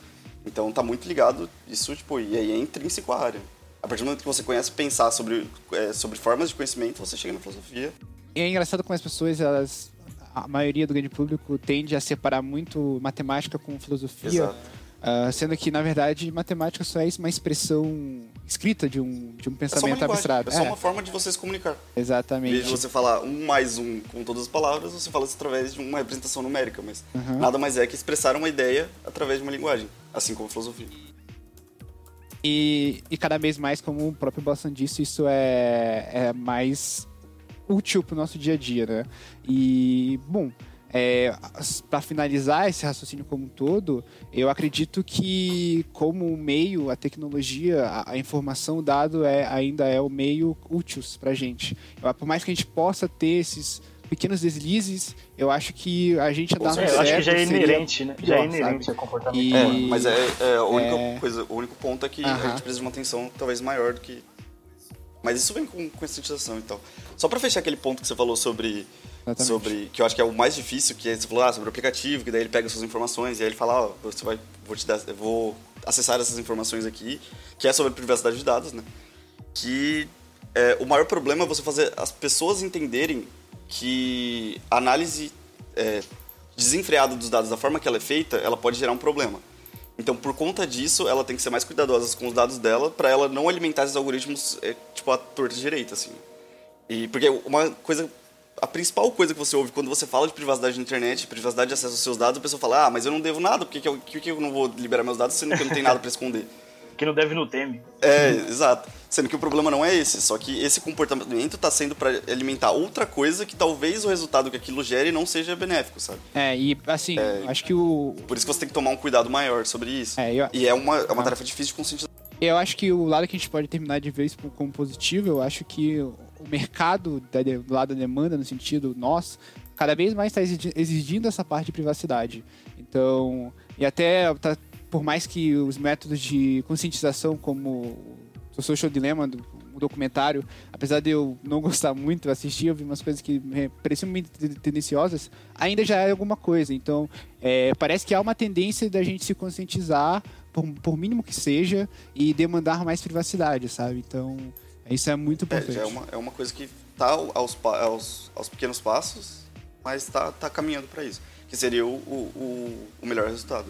Então tá muito ligado isso, tipo, e aí é intrínseco à área. A partir do momento que você conhece pensar sobre, é, sobre formas de conhecimento, você chega na filosofia. E é engraçado como as pessoas, elas, a maioria do grande público tende a separar muito matemática com filosofia. Exato Uh, sendo que, na verdade, matemática só é uma expressão escrita de um, de um pensamento é abstrato. É só é. uma forma de você se comunicar. Exatamente. Em vez de você falar um mais um com todas as palavras, você fala isso através de uma representação numérica, mas uhum. nada mais é que expressar uma ideia através de uma linguagem, assim como a filosofia. E, e cada vez mais, como o próprio Boston disse, isso é, é mais útil para o nosso dia a dia, né? E, bom, é, para finalizar esse raciocínio como um todo, eu acredito que como meio, a tecnologia, a, a informação, o dado é, ainda é o meio útil para a gente. Por mais que a gente possa ter esses pequenos deslizes, eu acho que a gente andar no certo... Eu acho que já é inerente, né? Já é inerente ao comportamento. E... É, mas é, é, a única é... coisa, o único ponto é que uh -huh. a gente precisa de uma atenção talvez maior do que... Mas isso vem com conscientização e tal. Só para fechar aquele ponto que você falou sobre Exatamente. sobre que eu acho que é o mais difícil, que é, você falou ah, sobre o aplicativo, que daí ele pega suas informações e aí ele fala, oh, você vai vou te dar, vou acessar essas informações aqui, que é sobre privacidade de dados, né? Que é, o maior problema é você fazer as pessoas entenderem que a análise é, desenfreada dos dados da forma que ela é feita, ela pode gerar um problema. Então, por conta disso, ela tem que ser mais cuidadosa com os dados dela para ela não alimentar esses algoritmos é, tipo a torta direita, assim. E porque uma coisa a principal coisa que você ouve quando você fala de privacidade na internet, privacidade de acesso aos seus dados, a pessoa fala: "Ah, mas eu não devo nada, por que, que, eu, que, que eu não vou liberar meus dados sendo que eu não tenho nada para esconder?" <laughs> que não deve não teme. É, exato. Sendo que o problema não é esse, só que esse comportamento está sendo para alimentar outra coisa que talvez o resultado que aquilo gere não seja benéfico, sabe? É, e assim, é, acho que o. Por isso que você tem que tomar um cuidado maior sobre isso. É, eu... E é uma, é uma ah. tarefa difícil de conscientizar. Eu acho que o lado que a gente pode terminar de ver isso como positivo, eu acho que o mercado do lado da demanda, no sentido nós, cada vez mais está exigindo essa parte de privacidade. Então, e até tá por mais que os métodos de conscientização, como o Social Dilemma, do, o documentário, apesar de eu não gostar muito, assistir, eu vi umas coisas que pareciam muito tendenciosas, ainda já é alguma coisa. Então, é, parece que há uma tendência da gente se conscientizar, por, por mínimo que seja, e demandar mais privacidade, sabe? Então, isso é muito importante. É, é, uma, é uma coisa que está aos, aos, aos pequenos passos, mas está tá caminhando para isso, que seria o, o, o melhor resultado.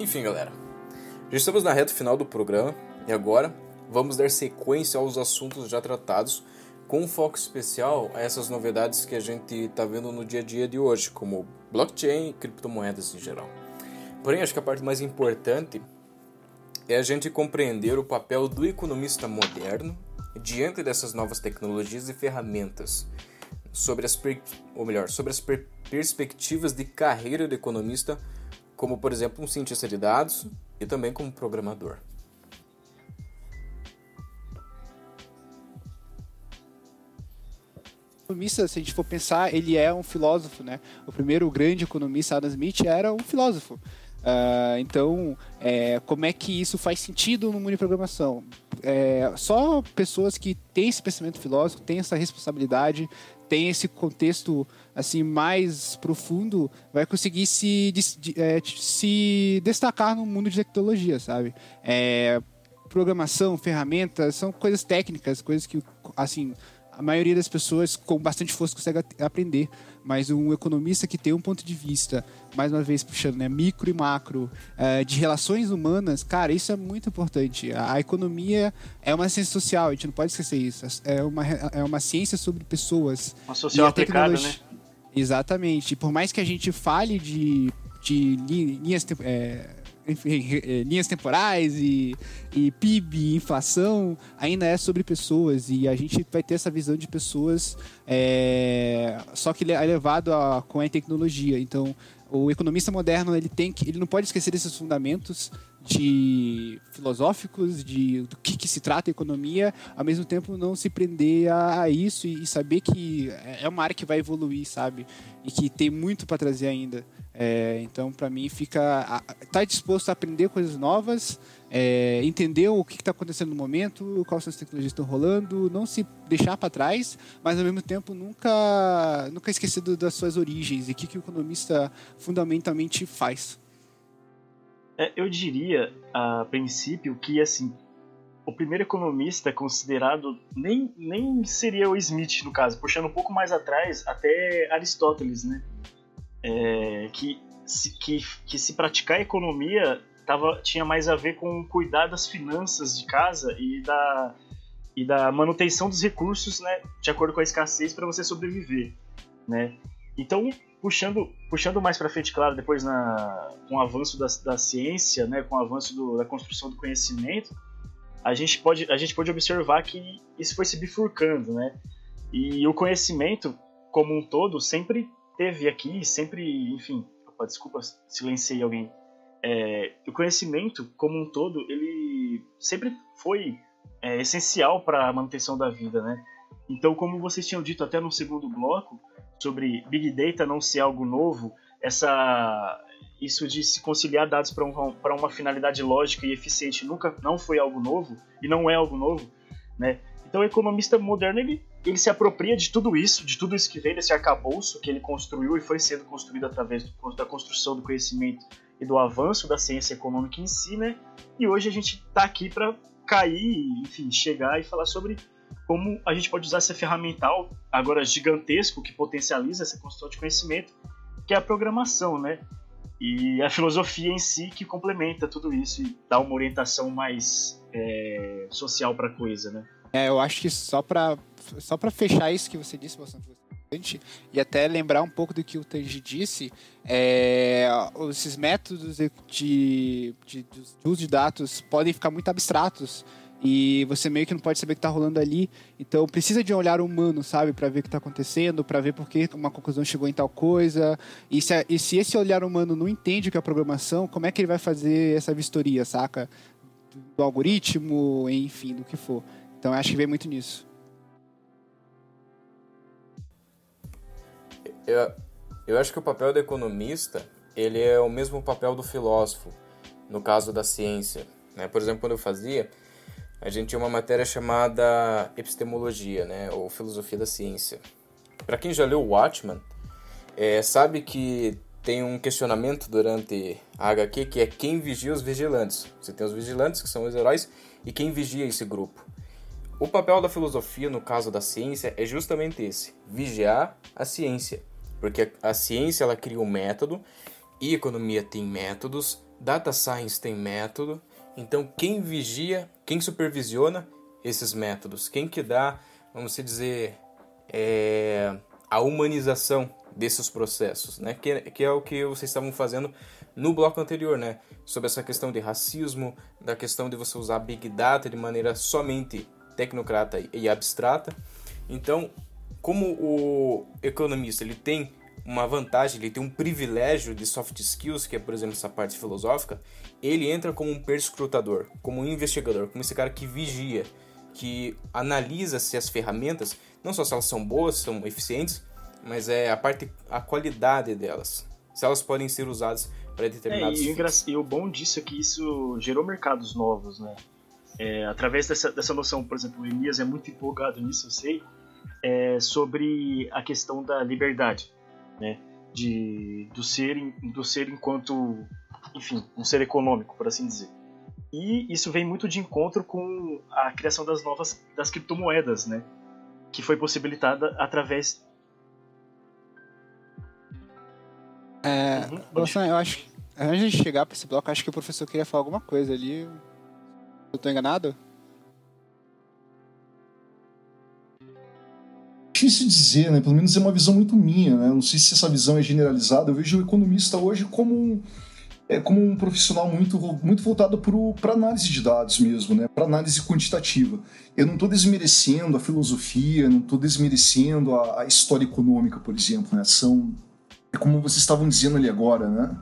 Enfim, galera, já estamos na reta final do programa e agora vamos dar sequência aos assuntos já tratados, com foco especial a essas novidades que a gente está vendo no dia a dia de hoje, como blockchain e criptomoedas em geral. Porém, acho que a parte mais importante é a gente compreender o papel do economista moderno diante dessas novas tecnologias e ferramentas, sobre as ou melhor, sobre as per perspectivas de carreira do economista como por exemplo um cientista de dados e também como programador. Economista, se a gente for pensar, ele é um filósofo, né? O primeiro grande economista, Adam Smith, era um filósofo. Uh, então, é, como é que isso faz sentido no mundo de programação? É, só pessoas que têm esse pensamento filosófico, têm essa responsabilidade, tem esse contexto assim mais profundo, vai conseguir se, de, é, se destacar no mundo de tecnologia, sabe? É, programação, ferramentas, são coisas técnicas, coisas que assim a maioria das pessoas com bastante força consegue aprender, mas um economista que tem um ponto de vista, mais uma vez puxando, né, micro e macro, uh, de relações humanas, cara, isso é muito importante. A, a, economia é uma ciência social, a gente não pode esquecer isso. É uma, é uma ciência sobre pessoas. Uma social aplicada, né? Exatamente. E por mais que a gente fale de, de linhas... É, enfim, eh, linhas temporais e, e PIB, inflação, ainda é sobre pessoas e a gente vai ter essa visão de pessoas é, só que elevado a, com a tecnologia. Então, o economista moderno ele tem que, ele não pode esquecer desses fundamentos de filosóficos de do que, que se trata a economia, ao mesmo tempo não se prender a, a isso e, e, saber que é uma área que vai evoluir, sabe? E que tem muito para trazer ainda. É, então, para mim, fica tá disposto a aprender coisas novas, é, entender o que está acontecendo no momento, quais são as tecnologias estão rolando, não se deixar para trás, mas ao mesmo tempo nunca nunca esquecer das suas origens e o que, que o economista fundamentalmente faz. É, eu diria, a princípio, que assim o primeiro economista considerado nem, nem seria o Smith, no caso, puxando um pouco mais atrás, até Aristóteles, né? é, que, se, que, que se praticar economia tava, tinha mais a ver com cuidar das finanças de casa e da, e da manutenção dos recursos, né, de acordo com a escassez para você sobreviver, né? Então, puxando, puxando mais para frente, claro, depois na, com o avanço da, da ciência, né, com o avanço do, da construção do conhecimento, a gente, pode, a gente pode observar que isso foi se bifurcando, né? E o conhecimento, como um todo, sempre teve aqui, sempre, enfim, desculpa, silenciei alguém. É, o conhecimento, como um todo, ele sempre foi é, essencial para a manutenção da vida, né? Então, como vocês tinham dito até no segundo bloco, sobre Big Data não ser algo novo, essa isso de se conciliar dados para um, uma finalidade lógica e eficiente nunca não foi algo novo e não é algo novo, né? Então o economista moderno ele, ele se apropria de tudo isso, de tudo isso que vem desse arcabouço que ele construiu e foi sendo construído através do, da construção do conhecimento e do avanço da ciência econômica em si, né? E hoje a gente está aqui para cair, enfim, chegar e falar sobre como a gente pode usar esse ferramental agora gigantesco que potencializa essa construção de conhecimento, que é a programação, né? E a filosofia em si que complementa tudo isso e dá uma orientação mais é, social para a coisa, né? É, eu acho que só para só para fechar isso que você disse bastante e até lembrar um pouco do que o Tanji disse, é, esses métodos de, de, de, de uso de dados podem ficar muito abstratos e você meio que não pode saber o que está rolando ali. Então precisa de um olhar humano, sabe, para ver o que está acontecendo, para ver por que uma conclusão chegou em tal coisa. E se, e se esse olhar humano não entende o que é programação, como é que ele vai fazer essa vistoria, saca? Do algoritmo, enfim, do que for. Então acho que vem muito nisso. Eu, eu acho que o papel do economista ele é o mesmo papel do filósofo no caso da ciência. Né? Por exemplo, quando eu fazia, a gente tinha uma matéria chamada epistemologia, né, ou filosofia da ciência. Para quem já leu Watchman, é, sabe que tem um questionamento durante a HQ que é quem vigia os vigilantes. Você tem os vigilantes, que são os heróis, e quem vigia esse grupo. O papel da filosofia, no caso da ciência, é justamente esse: vigiar a ciência. Porque a ciência ela cria um método, e economia tem métodos, data science tem método, então, quem vigia, quem supervisiona esses métodos? Quem que dá, vamos dizer, é, a humanização desses processos, né? Que, que é o que vocês estavam fazendo no bloco anterior, né? Sobre essa questão de racismo, da questão de você usar Big Data de maneira somente tecnocrata e abstrata. Então, como o economista ele tem uma vantagem, ele tem um privilégio de soft skills, que é, por exemplo, essa parte filosófica, ele entra como um perscrutador, como um investigador, como esse cara que vigia, que analisa se as ferramentas, não só se elas são boas, são eficientes, mas é a parte, a qualidade delas, se elas podem ser usadas para determinados. É, e, o e o bom disso é que isso gerou mercados novos, né? É, através dessa, dessa noção, por exemplo, o Elias é muito empolgado nisso, eu sei, é, sobre a questão da liberdade né? De, do, ser, do ser enquanto, enfim, um ser econômico, por assim dizer. E isso vem muito de encontro com a criação das novas das criptomoedas, né? Que foi possibilitada através. É, uhum, eu acho que antes de chegar para esse bloco, acho que o professor queria falar alguma coisa ali. Eu tô enganado? Difícil dizer, né? Pelo menos é uma visão muito minha, né? Não sei se essa visão é generalizada. Eu vejo o economista hoje como um, é, como um profissional muito, muito voltado para análise de dados mesmo, né? Para análise quantitativa. Eu não estou desmerecendo a filosofia, não estou desmerecendo a, a, história econômica, por exemplo, né? São, é como vocês estavam dizendo ali agora, né?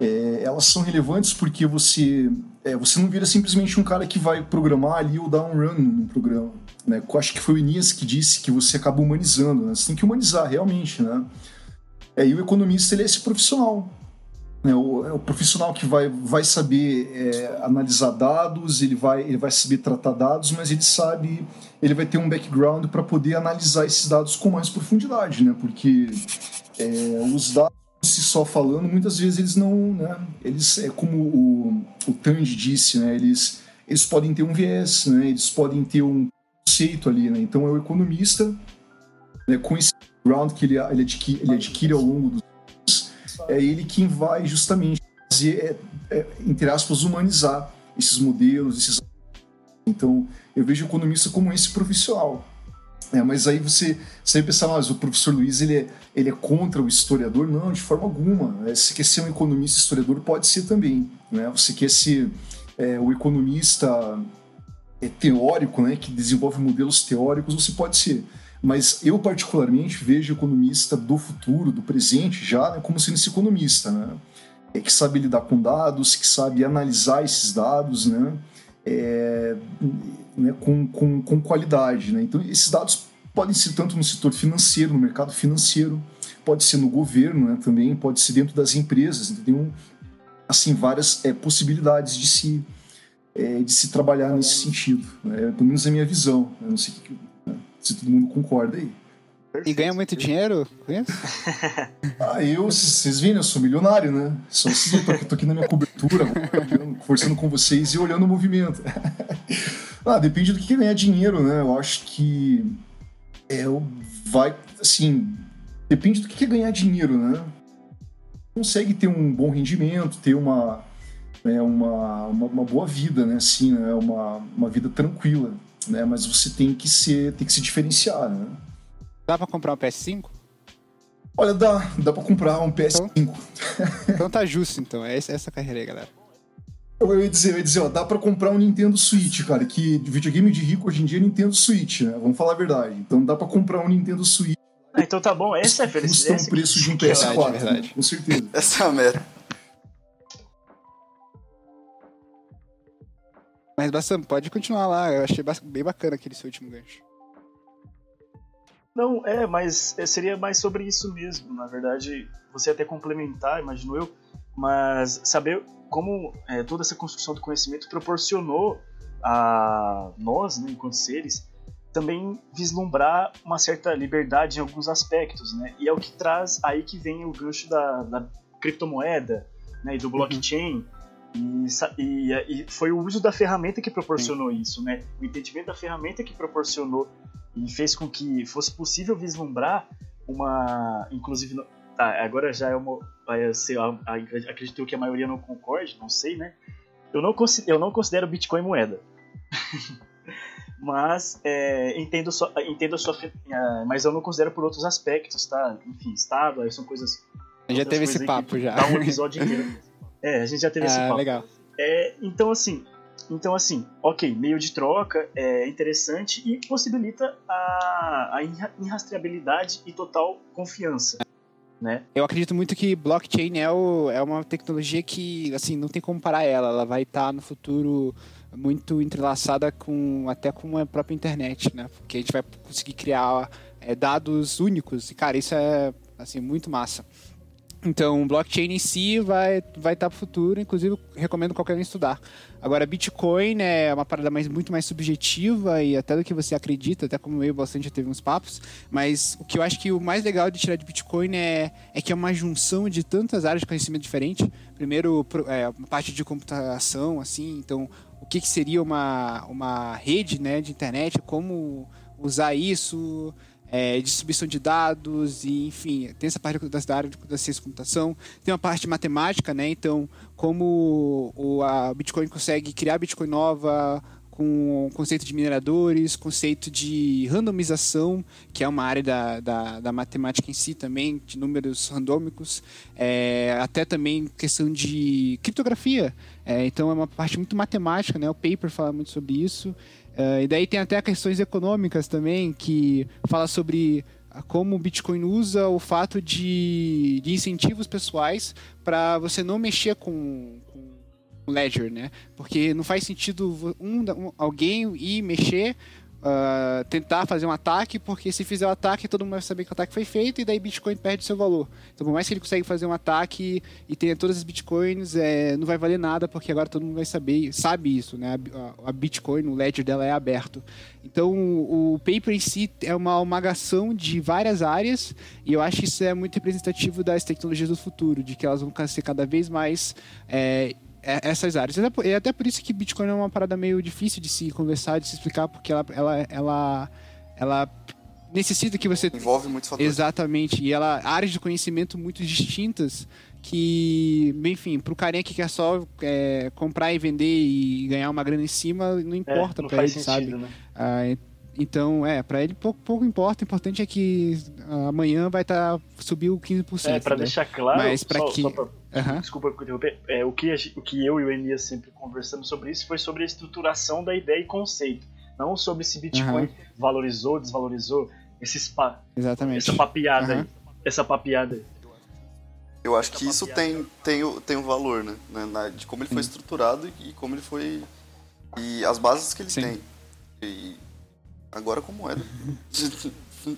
É, elas são relevantes porque você é, você não vira simplesmente um cara que vai programar ali ou dar um run no programa. Né? Eu acho que foi o Inias que disse que você acaba humanizando. Né? Você tem que humanizar realmente. Né? É, e o economista ele é esse profissional. Né? O, é o profissional que vai, vai saber é, analisar dados, ele vai, ele vai saber tratar dados, mas ele sabe, ele vai ter um background para poder analisar esses dados com mais profundidade, né? porque é, os dados se só falando, muitas vezes eles não, né, eles é como o, o Tandy disse, né, eles eles podem ter um viés, né, eles podem ter um conceito ali, né, então é o economista, né, com esse que ele, ele, adquire, ele adquire ao longo dos anos, é ele quem vai justamente fazer, é, é, entre aspas, humanizar esses modelos, esses então eu vejo o economista como esse profissional, É, mas aí você, você pensar, mas o professor Luiz ele é, ele é contra o historiador? Não, de forma alguma. É, você quer ser um economista historiador, pode ser também. Né? Você quer ser é, o economista é, teórico, né, que desenvolve modelos teóricos, você pode ser. Mas eu, particularmente, vejo economista do futuro, do presente, já né, como sendo esse economista, né? É, que sabe lidar com dados, que sabe analisar esses dados, né? É, né, com, com, com qualidade. Né? Então, esses dados podem ser tanto no setor financeiro, no mercado financeiro, pode ser no governo né, também, pode ser dentro das empresas. Então, tem um, assim, várias é, possibilidades de se, é, de se trabalhar nesse sentido. Né? Pelo menos a minha visão. Né? Não sei né? se todo mundo concorda aí. E ganha muito dinheiro com isso? <laughs> ah, eu, vocês viram, eu sou milionário, né? Só assim, eu tô, aqui, tô aqui na minha cobertura, conversando com vocês e olhando o movimento. <laughs> ah, depende do que ganhar dinheiro, né? Eu acho que é, vai, assim, depende do que é ganhar dinheiro, né? Consegue ter um bom rendimento, ter uma, né, uma, uma, uma boa vida, né? Assim, né? Uma, uma vida tranquila, né? Mas você tem que ser, tem que se diferenciar, né? Dá pra comprar um PS5? Olha, dá. Dá pra comprar um PS5. Então, então tá justo, então. É essa carreira aí, galera. Eu ia dizer, eu ia dizer, ó, dá pra comprar um Nintendo Switch, cara, que videogame de rico hoje em dia é Nintendo Switch, né? Vamos falar a verdade. Então dá pra comprar um Nintendo Switch. Ah, então tá bom, essa é a felicidade. Custa o preço de um PS4, verdade, verdade. Né? com certeza. Essa é a meta. Mas, Bassam, pode continuar lá. Eu achei bem bacana aquele seu último gancho. Não, é, mas é, seria mais sobre isso mesmo. Na verdade, você até complementar, imagino eu, mas saber como é, toda essa construção do conhecimento proporcionou a nós, né, enquanto seres, também vislumbrar uma certa liberdade em alguns aspectos, né? E é o que traz aí que vem o gancho da, da criptomoeda, né, e do blockchain. Uhum. E, e, e, foi o uso da ferramenta que proporcionou Sim. isso, né? O entendimento da ferramenta que proporcionou e fez com que fosse possível vislumbrar uma, inclusive, tá, agora já é uma, vai ser, acredito que a maioria não concorde, não sei, né? Eu não, eu não considero Bitcoin moeda. <laughs> mas é, entendo só, entendo a sua, é, mas eu não considero por outros aspectos, tá? Enfim, estado, aí são coisas. A já teve esse papo já. Dá um episódio inteiro. É, a gente já teve ah, esse papo. Legal. É, então assim, então, assim, ok, meio de troca é interessante e possibilita a, a irrastreabilidade e total confiança. Né? Eu acredito muito que blockchain é, o, é uma tecnologia que, assim, não tem como parar ela. Ela vai estar tá no futuro muito entrelaçada com até com a própria internet, né? Porque a gente vai conseguir criar é, dados únicos. E, cara, isso é, assim, muito massa. Então, blockchain em si vai estar vai tá para o futuro, inclusive recomendo qualquer um estudar. Agora, Bitcoin é uma parada mais, muito mais subjetiva e até do que você acredita, até como eu bastante já teve uns papos, mas o que eu acho que o mais legal de tirar de Bitcoin é, é que é uma junção de tantas áreas de conhecimento diferente. Primeiro, é, uma parte de computação, assim, então o que, que seria uma, uma rede né, de internet, como usar isso é, distribuição de dados e enfim tem essa parte da área da ciência de computação tem uma parte matemática né então como o a Bitcoin consegue criar Bitcoin nova com conceito de mineradores, conceito de randomização, que é uma área da, da, da matemática em si também, de números randômicos, é, até também questão de criptografia. É, então é uma parte muito matemática, né? o paper fala muito sobre isso. Uh, e daí tem até questões econômicas também, que fala sobre como o Bitcoin usa o fato de, de incentivos pessoais para você não mexer com, com o Ledger, né? Porque não faz sentido um, um, alguém ir mexer uh, tentar fazer um ataque, porque se fizer o um ataque, todo mundo vai saber que o ataque foi feito e daí Bitcoin perde seu valor. Então, por mais que ele consiga fazer um ataque e tenha todas as Bitcoins, é, não vai valer nada, porque agora todo mundo vai saber, sabe isso, né? A, a Bitcoin, o ledger dela é aberto. Então, o, paper em si é uma almagação de várias áreas e eu acho que isso é muito representativo das tecnologias do futuro, de que elas vão ser cada vez mais é, essas áreas. É até por isso que Bitcoin é uma parada meio difícil de se conversar, de se explicar, porque ela, ela, ela, ela necessita que você envolve muitos fatores. Exatamente, e ela áreas de conhecimento muito distintas que, enfim, para o carinha que quer só é, comprar e vender e ganhar uma grana em cima, não importa é, para ele, sentido, sabe? Né? Ah, Então, é, para ele pouco, pouco importa. O importante é que amanhã vai estar tá, subiu 15%. É, para né? deixar claro, Mas para que pra, uhum. Desculpa interromper. É, o, que, o que eu e o Elias sempre conversamos sobre isso foi sobre a estruturação da ideia e conceito. Não sobre se Bitcoin uhum. valorizou, desvalorizou, esses pa... Exatamente. essa papiada uhum. aí. Essa papiada aí. Eu acho que isso tem, tem, o, tem o valor, né? De como ele foi estruturado e como ele foi. E as bases que ele Sim. tem. E agora como é, né?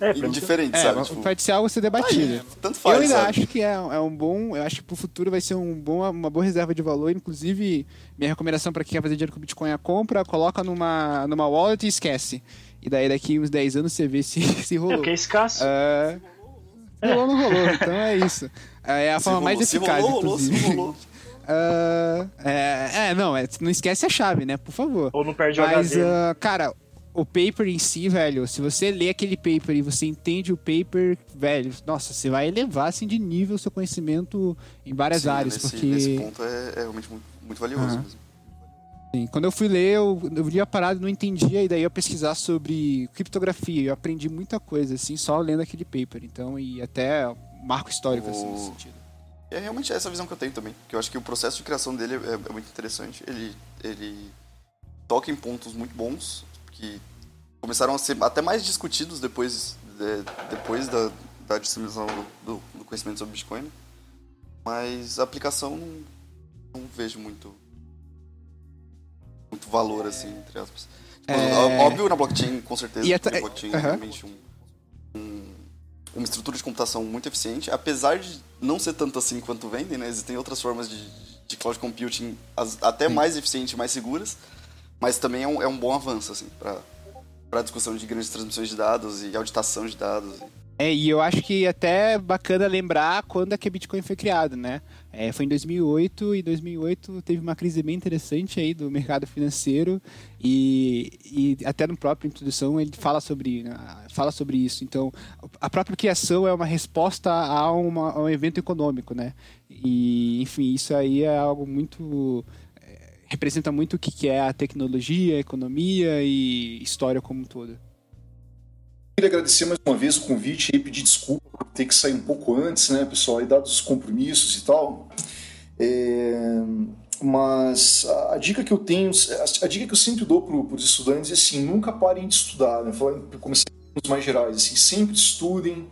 É, diferente, é, sabe? Tipo... Pode ser algo a ser debatido. tanto faz, eu ainda sabe? acho que é, é, um bom. Eu acho que pro futuro vai ser um bom, uma boa reserva de valor. Inclusive, minha recomendação para quem quer fazer dinheiro com Bitcoin é compra, coloca numa, numa wallet e esquece. E daí daqui uns 10 anos você vê se, <laughs> se rolou. É porque é escasso. Uh, rolou, não rolou. Então é isso. É a se forma rolou, mais eficaz, rolou, inclusive. Rolou, rolou. <laughs> Uh, é, é, não, é, não esquece a chave, né? Por favor. Ou não perde Mas, o uh, cara, o paper em si, velho, se você lê aquele paper e você entende o paper, velho, nossa, você vai elevar assim de nível o seu conhecimento em várias Sim, áreas. Nesse, porque... nesse ponto é, é realmente muito, muito valioso uhum. mesmo. Sim, quando eu fui ler, eu, eu lia parado não entendia, e daí eu pesquisar sobre criptografia. Eu aprendi muita coisa, assim, só lendo aquele paper. Então, e até marco histórico, o... assim, nesse sentido. É realmente essa visão que eu tenho também. Que eu acho que o processo de criação dele é, é muito interessante. Ele, ele toca em pontos muito bons, que começaram a ser até mais discutidos depois, de, depois da, da disseminação do, do, conhecimento sobre Bitcoin. Mas a aplicação não, não vejo muito, muito valor, assim, entre aspas. Tipo, é... Óbvio, na blockchain, com certeza, e blockchain é realmente um, um, uma estrutura de computação muito eficiente, apesar de não ser tanto assim quanto vendem, né? Existem outras formas de, de cloud computing as, até Sim. mais eficientes mais seguras, mas também é um, é um bom avanço, assim, para para discussão de grandes transmissões de dados e auditação de dados. É, e eu acho que até é bacana lembrar quando é que a Bitcoin foi criado, né? É, foi em 2008 e 2008 teve uma crise bem interessante aí do mercado financeiro e, e até no próprio introdução ele fala sobre, né, fala sobre isso. Então, a própria criação é uma resposta a, uma, a um evento econômico, né? E, enfim, isso aí é algo muito representa muito o que é a tecnologia, a economia e história como um todo. Queria agradecer mais uma vez o convite e pedir desculpa por ter que sair um pouco antes, né, pessoal, e dados os compromissos e tal. É, mas a, dica que eu tenho, a, dica que eu sempre dou para os estudantes é assim, nunca parem de estudar, né, começar os mais gerais, assim, sempre estudem.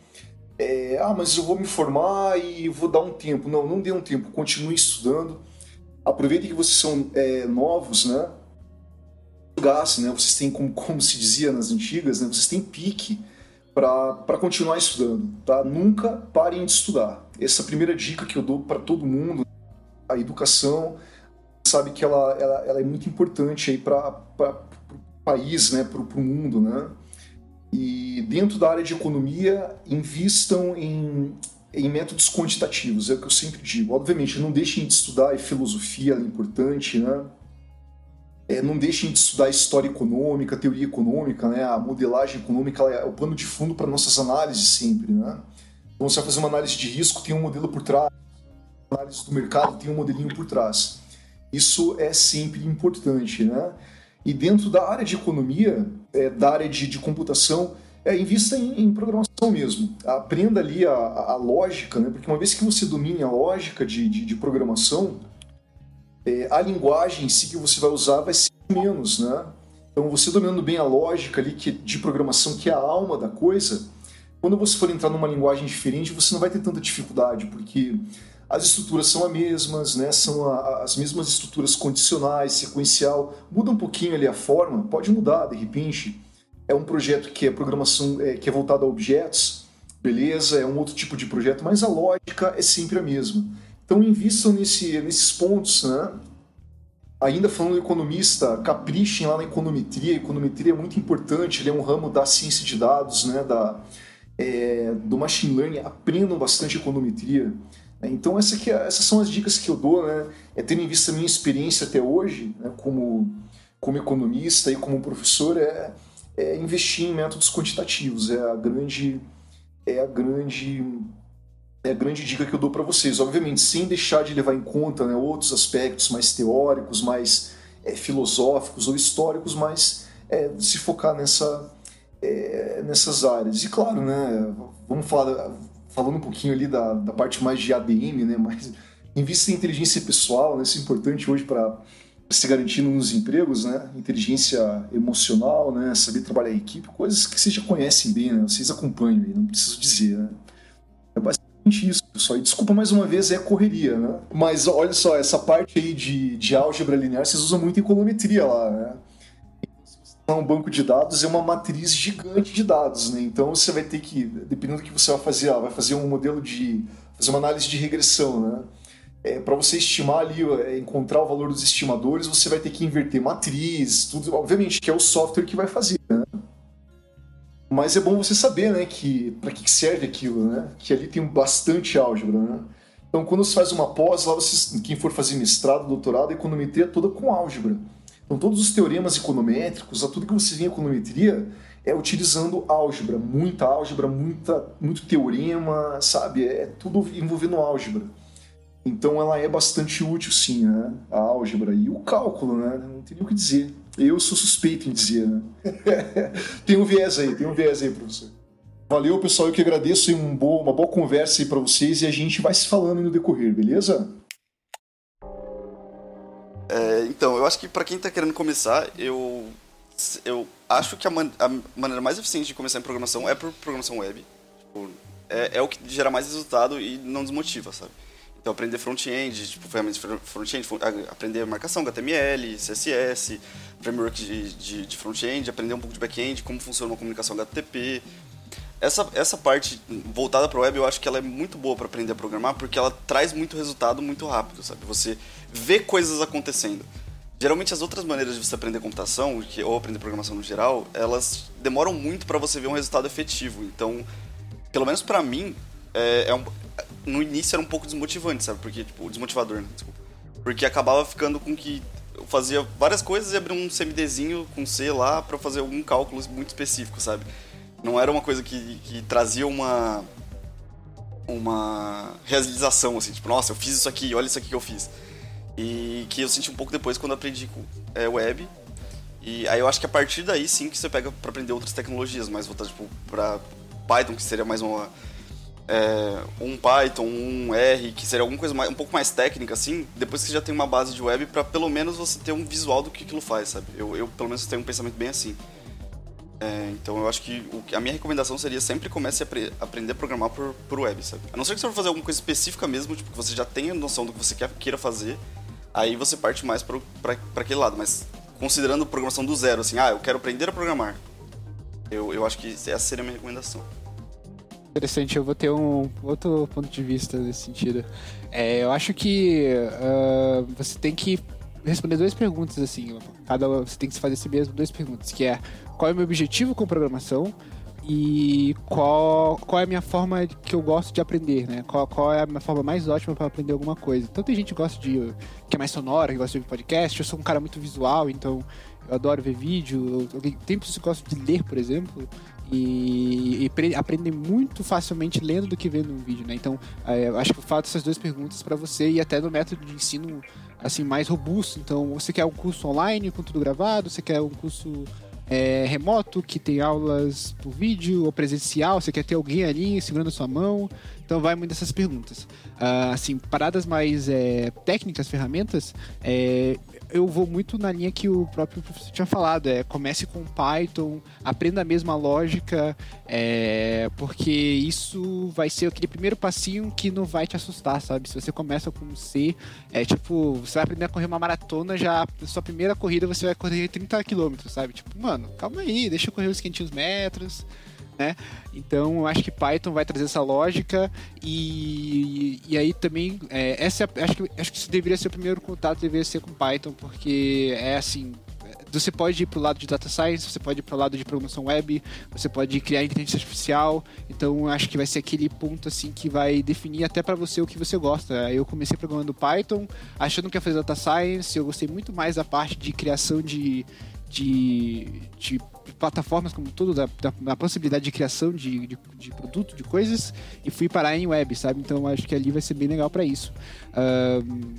É, ah, mas eu vou me formar e vou dar um tempo. Não, não dê um tempo, continue estudando aproveitem que vocês são é, novos, né? Gás, né? Vocês têm, como, como se dizia nas antigas, né? vocês têm pique para continuar estudando, tá? Nunca parem de estudar. Essa é a primeira dica que eu dou para todo mundo. A educação, sabe que ela, ela, ela é muito importante aí para o país, né? Para o mundo, né? E dentro da área de economia, invistam em em métodos quantitativos, é o que eu sempre digo. Obviamente, não deixem de estudar filosofia, é importante, né? É, não deixem de estudar história econômica, teoria econômica, né? A modelagem econômica é o pano de fundo para nossas análises sempre, né? Então, você vai fazer uma análise de risco, tem um modelo por trás. Análise do mercado tem um modelinho por trás. Isso é sempre importante, né? E dentro da área de economia, é, da área de, de computação, é, invista em, em, programação mesmo. Aprenda ali a, a, lógica, né? porque uma vez que você domine a lógica de, de, de programação, é, a linguagem em si que você vai usar vai ser menos. Né? Então, você dominando bem a lógica ali que, de programação, que é a alma da coisa, quando você for entrar numa linguagem diferente, você não vai ter tanta dificuldade, porque as estruturas são as mesmas, né? são a, as mesmas estruturas condicionais, sequencial, muda um pouquinho ali a forma, pode mudar de repente, é um projeto que é programação é, que é voltado a objetos, beleza, é um outro tipo de projeto, mas a lógica é sempre a mesma. Então invistam nesse, nesses pontos, né? Ainda falando economista, caprichem lá na econometria. Econometria é muito importante, ele é um ramo da ciência de dados, né? Da, é, do machine learning. Aprendam bastante econometria. Então essa é, essas são as dicas que eu dou, né? É tendo em vista a minha experiência até hoje, né? como, como economista e como professor, é é investir em métodos quantitativos. É a grande é a grande é a grande dica que eu dou para vocês. Obviamente, sem deixar de levar em conta né, outros aspectos mais teóricos, mais é, filosóficos ou históricos, mas é, se focar nessa é, nessas áreas. E claro, né, vamos falar, falando um pouquinho ali da, da parte mais de ADM, né, mas <laughs> invista em inteligência pessoal, né, isso é importante hoje para se garantir nos empregos, né, inteligência emocional, né, saber trabalhar em equipe, coisas que vocês já conhecem bem, né, vocês acompanham não preciso dizer, né. É basicamente isso, pessoal. E desculpa mais uma vez, é correria, né? Mas olha só, essa parte aí de, de álgebra linear, vocês usam muito em econometria lá, né? um banco de dados é uma matriz gigante de dados, né? Então você vai ter que, dependendo do que você vai fazer, ah, vai fazer um modelo de, fazer uma análise de regressão, né? É, para você estimar ali, é, encontrar o valor dos estimadores, você vai ter que inverter matriz, tudo, obviamente que é o software que vai fazer, né? Mas é bom você saber, né, que para que serve aquilo, né? Que ali tem bastante álgebra, né? Então quando você faz uma pós, lá você, quem for fazer mestrado, doutorado, a econometria é toda com álgebra. Então, todos os teoremas econométricos, tudo que você vê em econometria, é utilizando álgebra, muita álgebra, muita, muito teorema, sabe? É tudo envolvendo álgebra. Então, ela é bastante útil, sim, né? A álgebra e o cálculo, né? Não tem nem o que dizer. Eu sou suspeito em dizer, né? <laughs> tem um viés aí, tem um viés aí, professor. Valeu, pessoal. Eu que agradeço. Um bo uma boa conversa aí para vocês e a gente vai se falando no decorrer, beleza? É, então, eu acho que para quem está querendo começar, eu, eu acho que a, man, a, maneira mais eficiente de começar em programação é por programação web. Tipo, é, é o que gera mais resultado e não desmotiva, sabe? Então, aprender front-end, tipo, ferramentas front-end, aprender marcação, HTML, CSS, framework de, de, de front-end, aprender um pouco de back-end, como funciona uma comunicação HTTP, essa, essa parte voltada para web, eu acho que ela é muito boa para aprender a programar, porque ela traz muito resultado muito rápido, sabe? Você vê coisas acontecendo. Geralmente as outras maneiras de você aprender computação, ou aprender programação no geral, elas demoram muito para você ver um resultado efetivo. Então, pelo menos para mim, é, é um, no início era um pouco desmotivante, sabe? Porque, tipo, desmotivador, né? Desculpa. Porque acabava ficando com que eu fazia várias coisas e abria um CMDzinho com C lá para fazer algum cálculo muito específico, sabe? Não era uma coisa que, que trazia uma uma realização, assim, tipo, nossa, eu fiz isso aqui, olha isso aqui que eu fiz. E que eu senti um pouco depois quando aprendi com é, web. E aí eu acho que a partir daí sim que você pega para aprender outras tecnologias, mais voltadas tipo, para Python, que seria mais uma. É, um Python, um R, que seria alguma coisa mais, um pouco mais técnica, assim, depois que você já tem uma base de web, para pelo menos você ter um visual do que aquilo faz, sabe? Eu, eu pelo menos tenho um pensamento bem assim. É, então eu acho que o, a minha recomendação seria sempre comece a pre, aprender a programar por, por web, sabe? A não ser que você for fazer alguma coisa específica mesmo, tipo, que você já tenha noção do que você quer, queira fazer, aí você parte mais para aquele lado. Mas considerando programação do zero, assim, ah, eu quero aprender a programar, eu, eu acho que essa seria a minha recomendação. Interessante, eu vou ter um outro ponto de vista nesse sentido. É, eu acho que uh, você tem que responder duas perguntas assim. Cada você tem que fazer si mesmo duas perguntas, que é qual é o meu objetivo com programação e qual, qual é a minha forma que eu gosto de aprender, né? Qual, qual é a minha forma mais ótima para aprender alguma coisa. Então tem gente que gosta de que é mais sonora, que gosta de podcast. Eu sou um cara muito visual, então eu adoro ver vídeo. Tem pessoas que gostam de ler, por exemplo. E, e aprendem muito facilmente lendo do que vendo um vídeo, né? Então, é, acho que eu faço essas duas perguntas para você e até no método de ensino assim mais robusto. Então, você quer um curso online com tudo gravado? Você quer um curso é, remoto que tem aulas por vídeo ou presencial? Você quer ter alguém ali segurando a sua mão? Então, vai muito dessas perguntas. Uh, assim, paradas mais é, técnicas, ferramentas, é, eu vou muito na linha que o próprio professor tinha falado, é comece com Python, aprenda a mesma lógica, é, porque isso vai ser aquele primeiro passinho que não vai te assustar, sabe? Se você começa com C, é tipo, você vai aprender a correr uma maratona, já na sua primeira corrida você vai correr 30 km, sabe? Tipo, mano, calma aí, deixa eu correr os 500 metros, né? Então eu acho que Python vai trazer essa lógica e, e aí também é, essa é acho que acho que isso deveria ser o primeiro contato deveria ser com Python porque é assim você pode ir para o lado de data science, você pode ir para o lado de programação web, você pode criar inteligência artificial. Então, acho que vai ser aquele ponto assim que vai definir até para você o que você gosta. Eu comecei programando Python, achando que ia fazer data science. Eu gostei muito mais da parte de criação de, de, de plataformas como tudo, da, da, da possibilidade de criação de, de, de, produto, de coisas, e fui parar em web, sabe? Então acho que ali vai ser bem legal para isso. Um,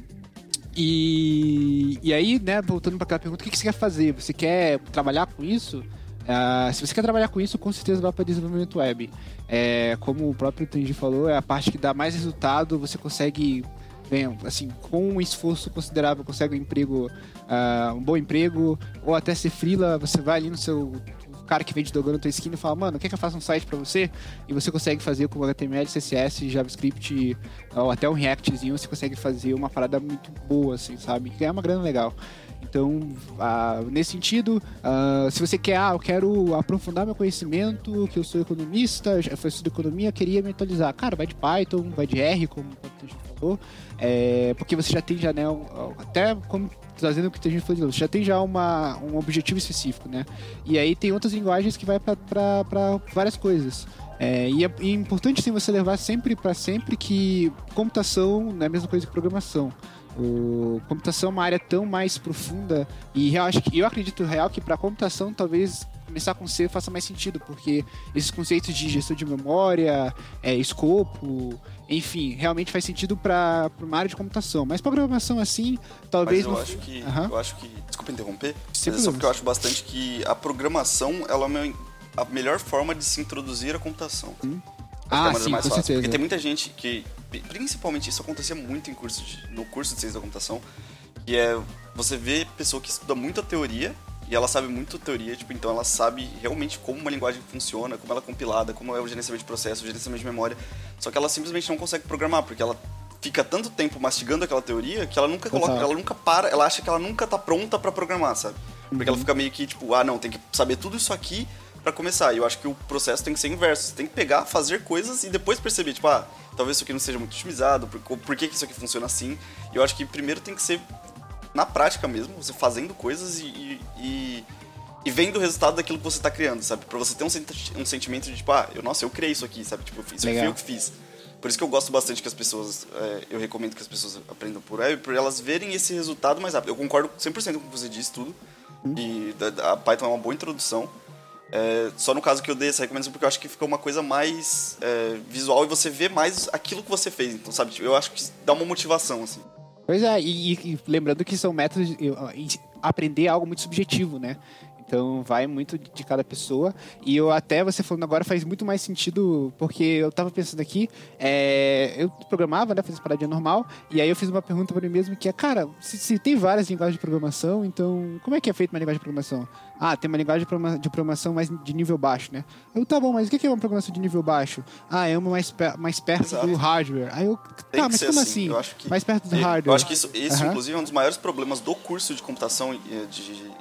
e, e aí, né, voltando para aquela pergunta, o que, que você quer fazer? Você quer trabalhar com isso? Uh, se você quer trabalhar com isso, com certeza vai para desenvolvimento web. É, como o próprio Tanji falou, é a parte que dá mais resultado, você consegue, bem, assim, com um esforço considerável, consegue um emprego, uh, um bom emprego, ou até ser freela, você vai ali no seu cara que vende dogando na tua esquina e fala, mano, quer que eu faça um site para você? E você consegue fazer com HTML, CSS, JavaScript, ou até um Reactzinho, você consegue fazer uma parada muito boa, assim, sabe? Ganhar uma grana legal. Então, uh, nesse sentido, uh, se você quer, ah, eu quero aprofundar meu conhecimento, que eu sou economista, já foi estudo economia, queria me atualizar. Cara, vai de Python, vai de R, como a gente falou, é, porque você já tem já, né, até como trazendo o que a gente falou, já tem já uma, um objetivo específico, né? E aí tem outras linguagens que vai para várias coisas. É, e, é, é importante sim você levar sempre para sempre que computação não é a mesma coisa que programação. O, computação é uma área tão mais profunda e eu, acho que, eu acredito real que para computação talvez começar com C faça mais sentido, porque esses conceitos de gestão de memória, é, escopo, enfim, realmente faz sentido para uma área de computação. Mas programação assim, talvez. Mas eu não... acho que. Uhum. Eu acho que. Desculpa interromper, mas é só porque eu acho bastante que a programação ela é a melhor forma de se introduzir a computação. Hum. Ah, sim, mais com fácil. Certeza. Porque tem muita gente que, principalmente isso acontecia muito em curso de, no curso de ciência da computação, que é você vê pessoa que estuda muita teoria e ela sabe muito teoria, tipo, então ela sabe realmente como uma linguagem funciona, como ela é compilada, como é o gerenciamento de processo, o gerenciamento de memória. Só que ela simplesmente não consegue programar, porque ela fica tanto tempo mastigando aquela teoria que ela nunca coloca, ela nunca para, ela acha que ela nunca tá pronta para programar, sabe? Porque uhum. ela fica meio que tipo, ah, não, tem que saber tudo isso aqui para começar. E eu acho que o processo tem que ser inverso. Você tem que pegar, fazer coisas e depois perceber, tipo, ah, talvez isso aqui não seja muito otimizado, por, por que, que isso aqui funciona assim. E eu acho que primeiro tem que ser na prática mesmo, você fazendo coisas e, e, e vendo o resultado daquilo que você está criando, sabe? Pra você ter um, um sentimento de, tipo, ah, eu, nossa, eu criei isso aqui, sabe? Tipo, isso foi eu que fiz. Por isso que eu gosto bastante que as pessoas, é, eu recomendo que as pessoas aprendam por web, por elas verem esse resultado mais rápido. Eu concordo 100% com o que você disse, tudo. Uhum. E a Python é uma boa introdução. É, só no caso que eu dei essa recomendação, porque eu acho que fica uma coisa mais é, visual e você vê mais aquilo que você fez. Então, sabe, eu acho que dá uma motivação, assim. Pois é, e, e lembrando que são métodos. Aprender é algo muito subjetivo, né? Então vai muito de cada pessoa. E eu até, você falando agora, faz muito mais sentido, porque eu tava pensando aqui, é, eu programava, né? Fazia paradinha normal, e aí eu fiz uma pergunta para mim mesmo que é, cara, se, se, tem várias linguagens de programação, então como é que é feita uma linguagem de programação? Ah, tem uma linguagem de programação mais de nível baixo, né? Eu, tá bom, mas o que é uma programação de nível baixo? Ah, é uma mais, mais perto Exato. do hardware. Aí eu, tá, mas como assim? assim? Que, mais perto do hardware. Eu acho que isso, isso uhum. inclusive, é um dos maiores problemas do curso de computação, eh, de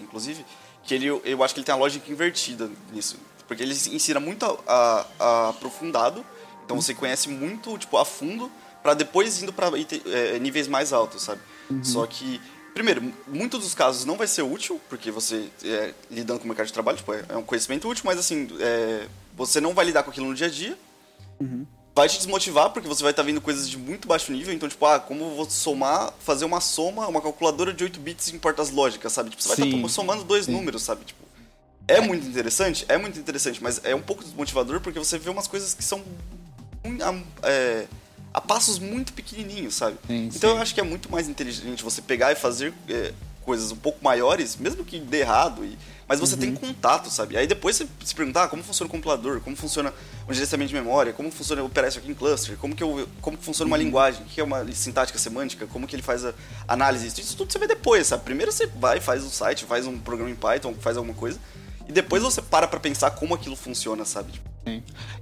inclusive, que ele, eu acho que ele tem a lógica invertida nisso. Porque ele ensina muito a, a, a aprofundado, então você conhece muito, tipo, a fundo, para depois indo para é, níveis mais altos, sabe? Uhum. Só que, primeiro, muitos dos casos não vai ser útil, porque você, é, lidando com o mercado de trabalho, tipo, é, é um conhecimento útil, mas assim, é, você não vai lidar com aquilo no dia a dia. Uhum vai te desmotivar, porque você vai estar tá vendo coisas de muito baixo nível. Então, tipo, ah, como eu vou somar, fazer uma soma, uma calculadora de 8 bits em portas lógicas, sabe? Tipo, você vai estar tá somando dois Sim. números, sabe? Tipo, é muito interessante, é muito interessante, mas é um pouco desmotivador porque você vê umas coisas que são é, a passos muito pequenininhos, sabe? Sim, então sim. eu acho que é muito mais inteligente você pegar e fazer é, coisas um pouco maiores, mesmo que dê errado e mas você uhum. tem contato, sabe? Aí depois você se perguntar ah, como funciona o compilador, como funciona o gerenciamento de memória, como funciona o operar isso aqui em cluster, como que, eu, como que funciona uma uhum. linguagem, o que é uma sintática semântica, como que ele faz a análise. Isso tudo você vê depois, sabe? Primeiro você vai, faz um site, faz um programa em Python, faz alguma coisa, e depois você para pra pensar como aquilo funciona, sabe? Tipo.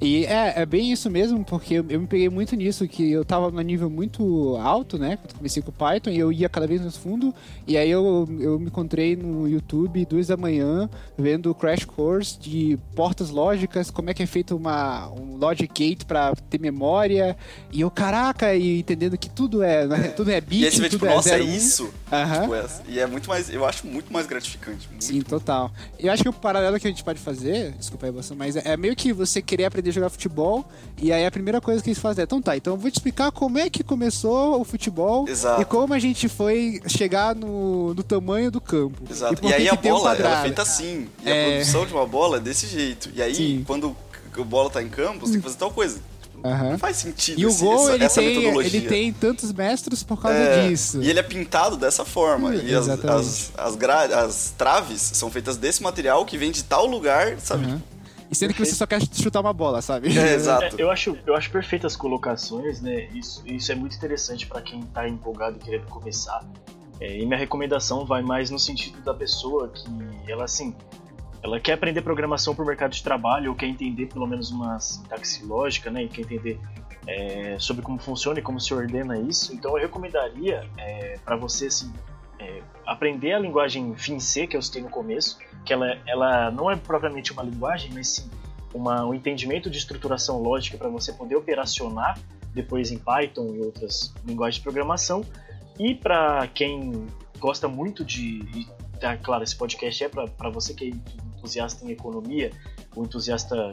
E é, é bem isso mesmo, porque eu, eu, me peguei muito nisso, que eu tava no nível muito alto, né? Quando comecei com o Python, e eu ia cada vez mais fundo, e aí eu, eu me encontrei no YouTube, duas da manhã, vendo crash course de portas lógicas, como é que é feito uma, um logic gate pra ter memória, e eu, caraca, e entendendo que tudo é, né? <laughs> tudo é bit, e aí você vê, tipo, é nossa, é isso? Uhum. Tipo, é, e é muito mais, eu acho muito mais gratificante. Muito Sim, total. Eu acho que o paralelo que a gente pode fazer, desculpa aí você, mas é meio que você você querer aprender a jogar futebol, e aí a primeira coisa que eles fazem é, então tá, então eu vou te explicar como é que começou o futebol Exato. e como a gente foi chegar no, no tamanho do campo. Exato. E, e aí a bola, um ela é feita assim, e é... a produção de uma bola é desse jeito. E aí, Sim. quando a bola tá em campo, você tem que fazer tal coisa. Aham. Não faz sentido E o esse- Go, essa, ele, essa tem, metodologia. ele tem tantos mestres por causa É, disso. E ele é pintado dessa forma. Hum, e as, as, as, as traves são feitas desse material que vem de tal lugar, sabe? Aham. E sendo que você só quer chutar uma bola, sabe? É, É, exato. eu, acho, eu acho perfeitas as colocações, né? Isso, isso é muito interessante para quem tá empolgado e querendo começar. É, e minha recomendação vai mais no sentido da pessoa que ela assim, ela quer aprender programação para o mercado de trabalho ou quer entender pelo menos uma sintaxe lógica, né? E quer entender é, sobre como funciona e como se ordena isso. Então eu recomendaria para você assim, é, aprender a linguagem FinC que eu citei no começo, que ela, ela não é propriamente uma linguagem, mas sim uma, um entendimento de estruturação lógica para você poder operacionar depois em Python e outras linguagens de programação. E para quem gosta muito de. E, tá, claro, esse podcast é para você que é entusiasta em economia, ou entusiasta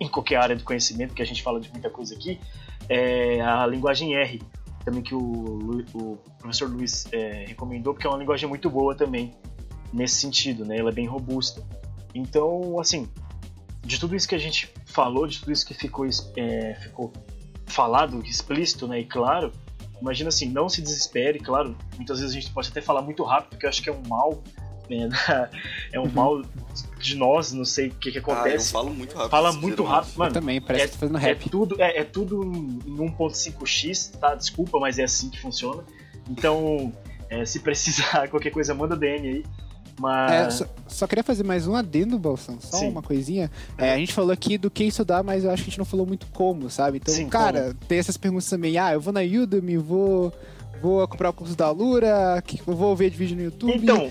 em qualquer área do conhecimento, que a gente fala de muita coisa aqui, é a linguagem R, também que o, o professor Luiz é, recomendou, porque é uma linguagem muito boa também nesse sentido, né? Ela é bem robusta. Então, assim, de tudo isso que a gente falou, de tudo isso que ficou, é, ficou falado, explícito, né, e claro, imagina assim, não se desespere, claro, muitas vezes a gente pode até falar muito rápido, porque eu acho que é um mal, é um mal de nós, não sei o que, que Ah, eu acontece. falo muito rápido. Fala muito rápido, mano. Também, parece É, que tá fazendo é rap. tudo, é, é tudo em em 1.5x, tá? Desculpa, mas é assim que funciona. Então, é, se precisar <laughs> qualquer coisa, manda DM aí. Mas. É, só, só queria fazer mais um adendo, Balsão. Só Sim. uma coisinha. É, a gente falou aqui do que estudar, mas eu acho que a gente não falou muito como, sabe? Então, Sim, cara, tem essas perguntas também. Ah, eu vou na Udemy, vou, vou comprar o curso da Lura, eu vou ver vídeo no YouTube. Então,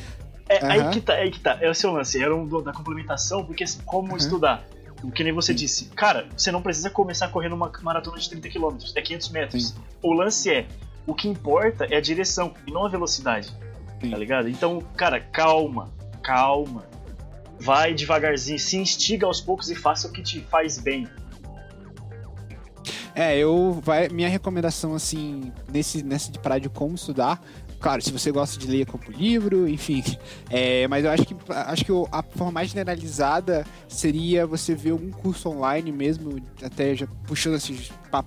é aí Aham. que tá, é aí que tá. É o seu lance, era um do- da complementação, porque assim, como estudar? O que nem você disse, cara, você não precisa começar correndo uma maratona de 30 km, é 500 metros. Sim. O lance é, o que importa é a direção e não a velocidade, Sim. tá ligado? Então, cara, calma, calma. Vai devagarzinho, se instiga aos poucos e faça o que te faz bem. É, eu vai minha recomendação assim nesse nessa de parar de como estudar. Claro, se você gosta de ler, compra o livro, enfim. É, mas eu acho que acho que a forma mais generalizada seria você ver algum curso online mesmo, até já puxando assim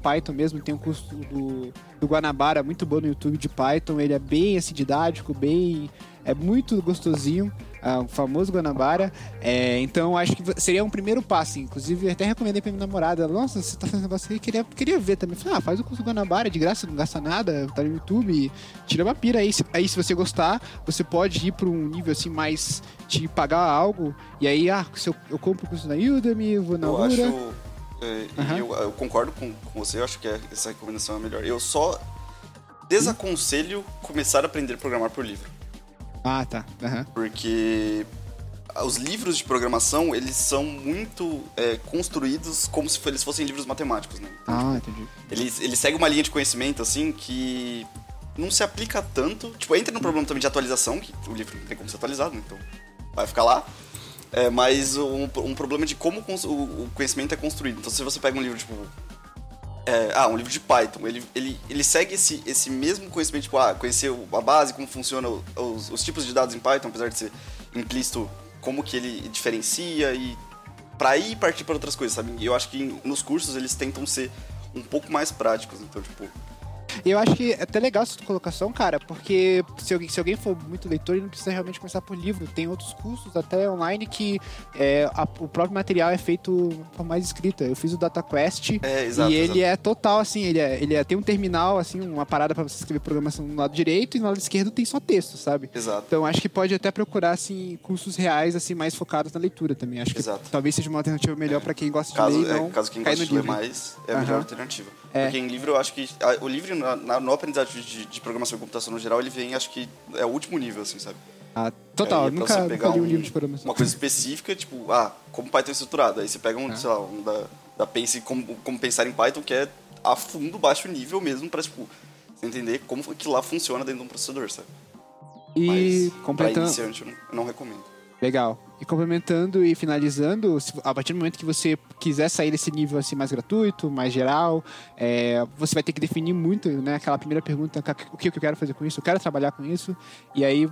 Python mesmo, tem um curso do, do Guanabara muito bom no YouTube de Python, ele é bem assim didático, bem é muito gostosinho, ah, o famoso Guanabara. É, então acho que seria um primeiro passo. Inclusive, eu até recomendei pra minha namorada. Nossa, você tá fazendo negócio aí, queria, queria ver também. Falei, ah, faz o curso do Guanabara, de graça, não gasta nada, tá no YouTube. Tira uma pira aí. Se- Aí, se você gostar, você pode ir pra um nível assim mais de pagar algo. E aí, ah, se eu, eu compro o curso na Udemy, vou na Eu Lura. acho. é, e eu, eu concordo com, com você, eu acho que é- essa recomendação é a melhor. Eu só desaconselho começar a aprender a programar por livro. Ah, tá. Aham. Porque os livros de programação, eles são muito é, construídos como se eles fossem livros matemáticos, né? Ah, entendi. Eles, eles seguem uma linha de conhecimento, assim, que não se aplica tanto. Tipo, entra no problema também de atualização, que o livro não tem como ser atualizado, né? Então vai ficar lá. É, mas um, um problema de como o, o conhecimento é construído. Então, se você pega um livro, tipo... é, ah, um livro de Python. Ele, ele, ele segue esse, esse mesmo conhecimento, tipo, ah, conhecer a base, como funciona os, os tipos de dados em Python, apesar de ser implícito, como que ele diferencia e pra aí partir para outras coisas, sabe? Eu acho que nos cursos eles tentam ser um pouco mais práticos, então, tipo, eu acho que é até legal essa colocação, cara, porque se alguém, se alguém for muito leitor, ele não precisa realmente começar por livro. Tem outros cursos até online que é, a- o próprio material é feito por mais escrita. Eu fiz o DataQuest É, exato, e ele exato. é total, assim, ele, é, ele é- tem um terminal, assim, uma parada pra você escrever programação no lado direito e no lado esquerdo tem só texto, sabe? exato. Então acho que pode até procurar, assim, cursos reais, assim, mais focados na leitura também. Acho que Exato. talvez seja uma alternativa melhor pra quem gosta Caso, de ler e é, não caso quem gosta de ler livro. mais, é a melhor alternativa. É. Porque em livro eu acho que. a- o livro, na, na- no aprendizado de, de programação e computação no geral, ele vem, acho que é o último nível, assim, sabe? Ah, total, Aí, pra nunca, você nunca li um um- livro de programação. Uma coisa específica, tipo, ah, como Python é estruturado. Aí você pega um, É. sei lá, um da, da Pense, como, como pensar em Python, que é a fundo, baixo nível mesmo, pra, tipo, você entender como que lá funciona dentro de um processador, sabe? E Mas pra completando. iniciante eu não, eu não recomendo. Legal. E complementando e finalizando, a partir do momento que você quiser sair desse nível assim mais gratuito, mais geral, é, você vai ter que definir muito, né? Aquela primeira pergunta, o que eu quero fazer com isso? Eu quero trabalhar com isso. E aí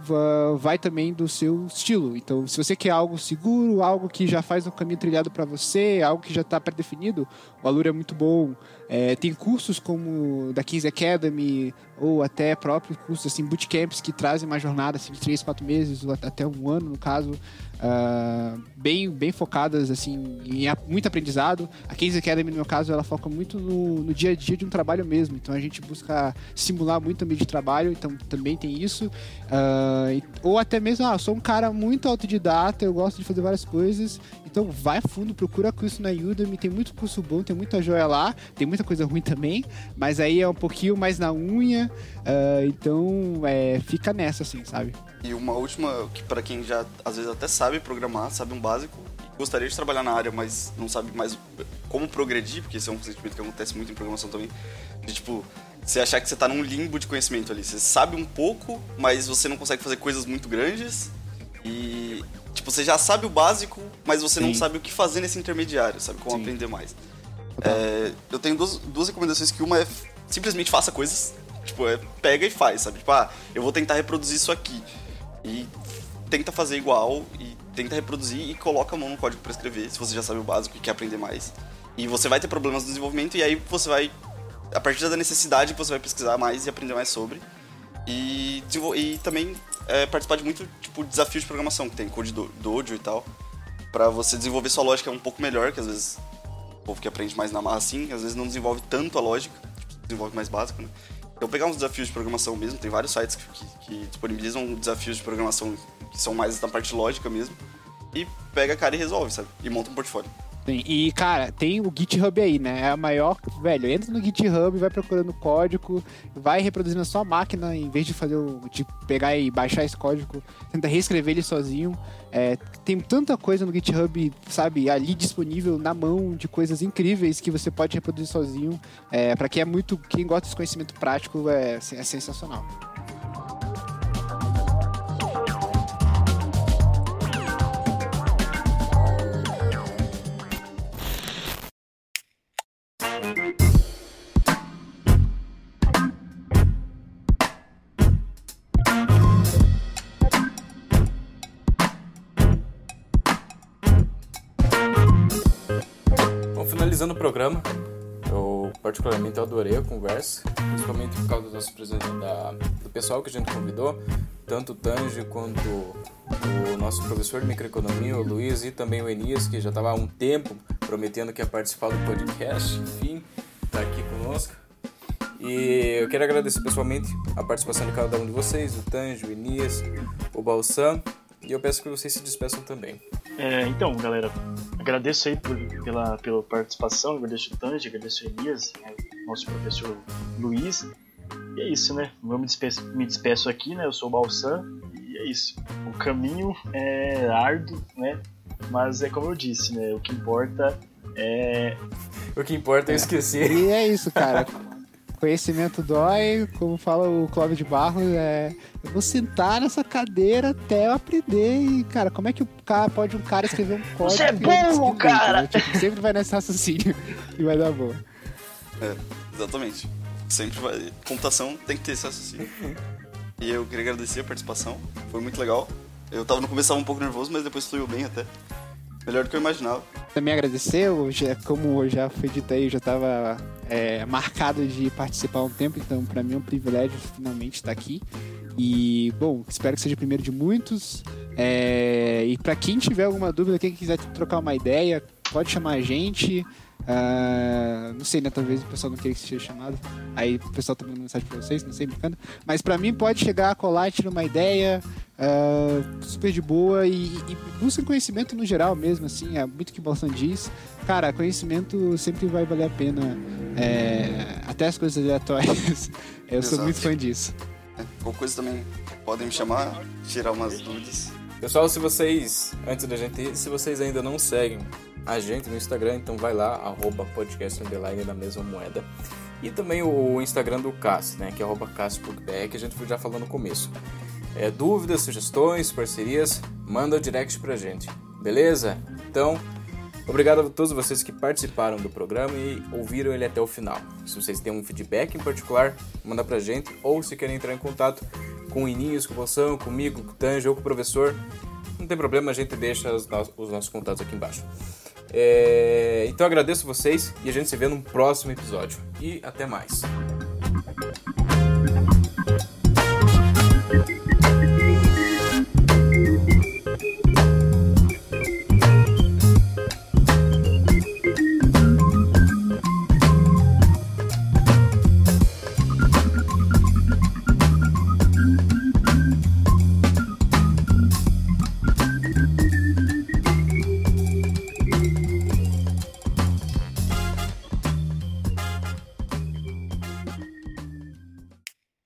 vai também do seu estilo. Então, se você quer algo seguro, algo que já faz um caminho trilhado para você, algo que já está pré-definido, o Alura é muito bom. É, tem cursos como da Kings Academy ou até próprios cursos, assim, bootcamps que trazem uma jornada assim, de três, quatro meses, ou até um ano, no caso, uh, bem, bem focadas assim, em muito aprendizado. A Kings Academy, no meu caso, ela foca muito no, no, dia a dia de um trabalho mesmo. Então a gente busca simular muito o meio de trabalho, então também tem isso. Uh, ou até mesmo, ah, sou um cara muito autodidata, eu gosto de fazer várias coisas, então vai fundo, procura curso na Udemy, tem muito curso bom, tem muita joia lá, tem muita coisa ruim também, mas aí é um pouquinho mais na unha, uh, então é, fica nessa, assim, sabe? E uma última, que para quem já às vezes até sabe programar, sabe um básico, gostaria de trabalhar na área, mas não sabe mais como progredir, porque isso é um sentimento que acontece muito em programação também, de tipo, você achar que você tá num limbo de conhecimento ali. Você sabe um pouco, mas você não consegue fazer coisas muito grandes. E Tipo, você já sabe o básico, mas você Sim. não sabe o que fazer nesse intermediário, sabe? Como Sim. aprender mais. É, eu tenho duas, duas recomendações que uma é simplesmente faça coisas. Tipo, é pega e faz, sabe? Tipo, ah, eu vou tentar reproduzir isso aqui. E tenta fazer igual e tenta reproduzir e coloca a mão no código para escrever, se você já sabe o básico e quer aprender mais. E você vai ter problemas no desenvolvimento e aí você vai a partir da necessidade você vai pesquisar mais e aprender mais sobre. E, e também é, participar de muito tipo desafios de programação que tem Code Dojo e tal, para você desenvolver sua lógica um pouco melhor, que às vezes o povo que aprende mais na marra assim, às vezes não desenvolve tanto a lógica, tipo, desenvolve mais básico, né? Então pegar uns desafios de programação mesmo, tem vários sites que, que, que disponibilizam desafios de programação que são mais da parte lógica mesmo, e pega a cara e resolve, sabe? E monta um portfólio. Sim, e cara, tem o GitHub aí, né? É a maior. Velho, entra no GitHub, vai procurando código, vai reproduzindo na sua máquina, em vez de fazer o. de pegar e baixar esse código, tenta reescrever ele sozinho. É, tem tanta coisa no GitHub, sabe, ali disponível na mão de coisas incríveis que você pode reproduzir sozinho. É, para quem é muito. quem gosta desse conhecimento prático, é, é sensacional. Finalizando o programa, eu particularmente adorei a conversa, principalmente por causa das presenças da, do pessoal que a gente convidou, tanto o Tange quanto o nosso professor de microeconomia, o Luiz, e também o Enias, que já estava há um tempo prometendo que ia participar do podcast, enfim, está aqui conosco. E eu quero agradecer pessoalmente a participação de cada um de vocês, o Tange, o Enias, o Balsam, e eu peço que vocês se despeçam também. É, então, galera, agradeço aí por, pela, pela participação, agradeço o Tange, agradeço o Elias, né, nosso professor Luiz. E é isso, né? Eu me despeço, me despeço aqui, né? Eu sou o Balsam e é isso. O caminho é árduo, né? Mas é como eu disse, né? O que importa é. O que importa é esquecer. E é isso, cara. <laughs> Conhecimento dói, como fala o Clóvis de Barros, é. Eu vou sentar nessa cadeira até eu aprender. E, cara, como é que o cara pode um cara escrever um código? Você é burro, cara! Tipo, sempre vai nesse raciocínio <laughs> e vai dar boa. É, exatamente. Sempre vai. Computação tem que ter esse raciocínio. E eu queria agradecer a participação, foi muito legal. Eu tava no começo tava um pouco nervoso, mas depois fluiu bem até. Melhor do que eu imaginava. Também agradecer, já, como já foi dito aí, eu já estava é, marcado de participar há um tempo, então para mim é um privilégio finalmente estar aqui. E, bom, espero que seja o primeiro de muitos. É, e para quem tiver alguma dúvida, quem quiser trocar uma ideia, pode chamar a gente. Uh, não sei, né? Talvez o pessoal não queira que seja chamado. Aí o pessoal tá mandando mensagem pra vocês, não sei, brincando. Mas pra mim pode chegar, colar, tirar uma ideia uh, super de boa e, e busca conhecimento no geral mesmo, assim. É muito que o Balsan diz. Cara, conhecimento sempre vai valer a pena. É, até as coisas aleatórias. <laughs> Eu Exato. sou muito fã disso. É, qualquer coisa também podem me chamar, tirar umas dúvidas. Pessoal, se vocês, antes da gente ir, se vocês ainda não seguem a gente no Instagram, então vai lá, arroba podcast underline da mesma moeda. E também o Instagram do Cass, né, que é arroba que a gente já falou no começo. É, dúvidas, sugestões, parcerias, manda o direct pra gente. Beleza? Então, obrigado a todos vocês que participaram do programa e ouviram ele até o final. Se vocês têm um feedback em particular, manda pra gente. Ou se querem entrar em contato com o Ininhos, com o Bolsão, comigo, com o Tanjo ou com o professor, não tem problema, a gente deixa os nossos contatos aqui embaixo. É... Então agradeço vocês e a gente se vê num próximo episódio. E até mais.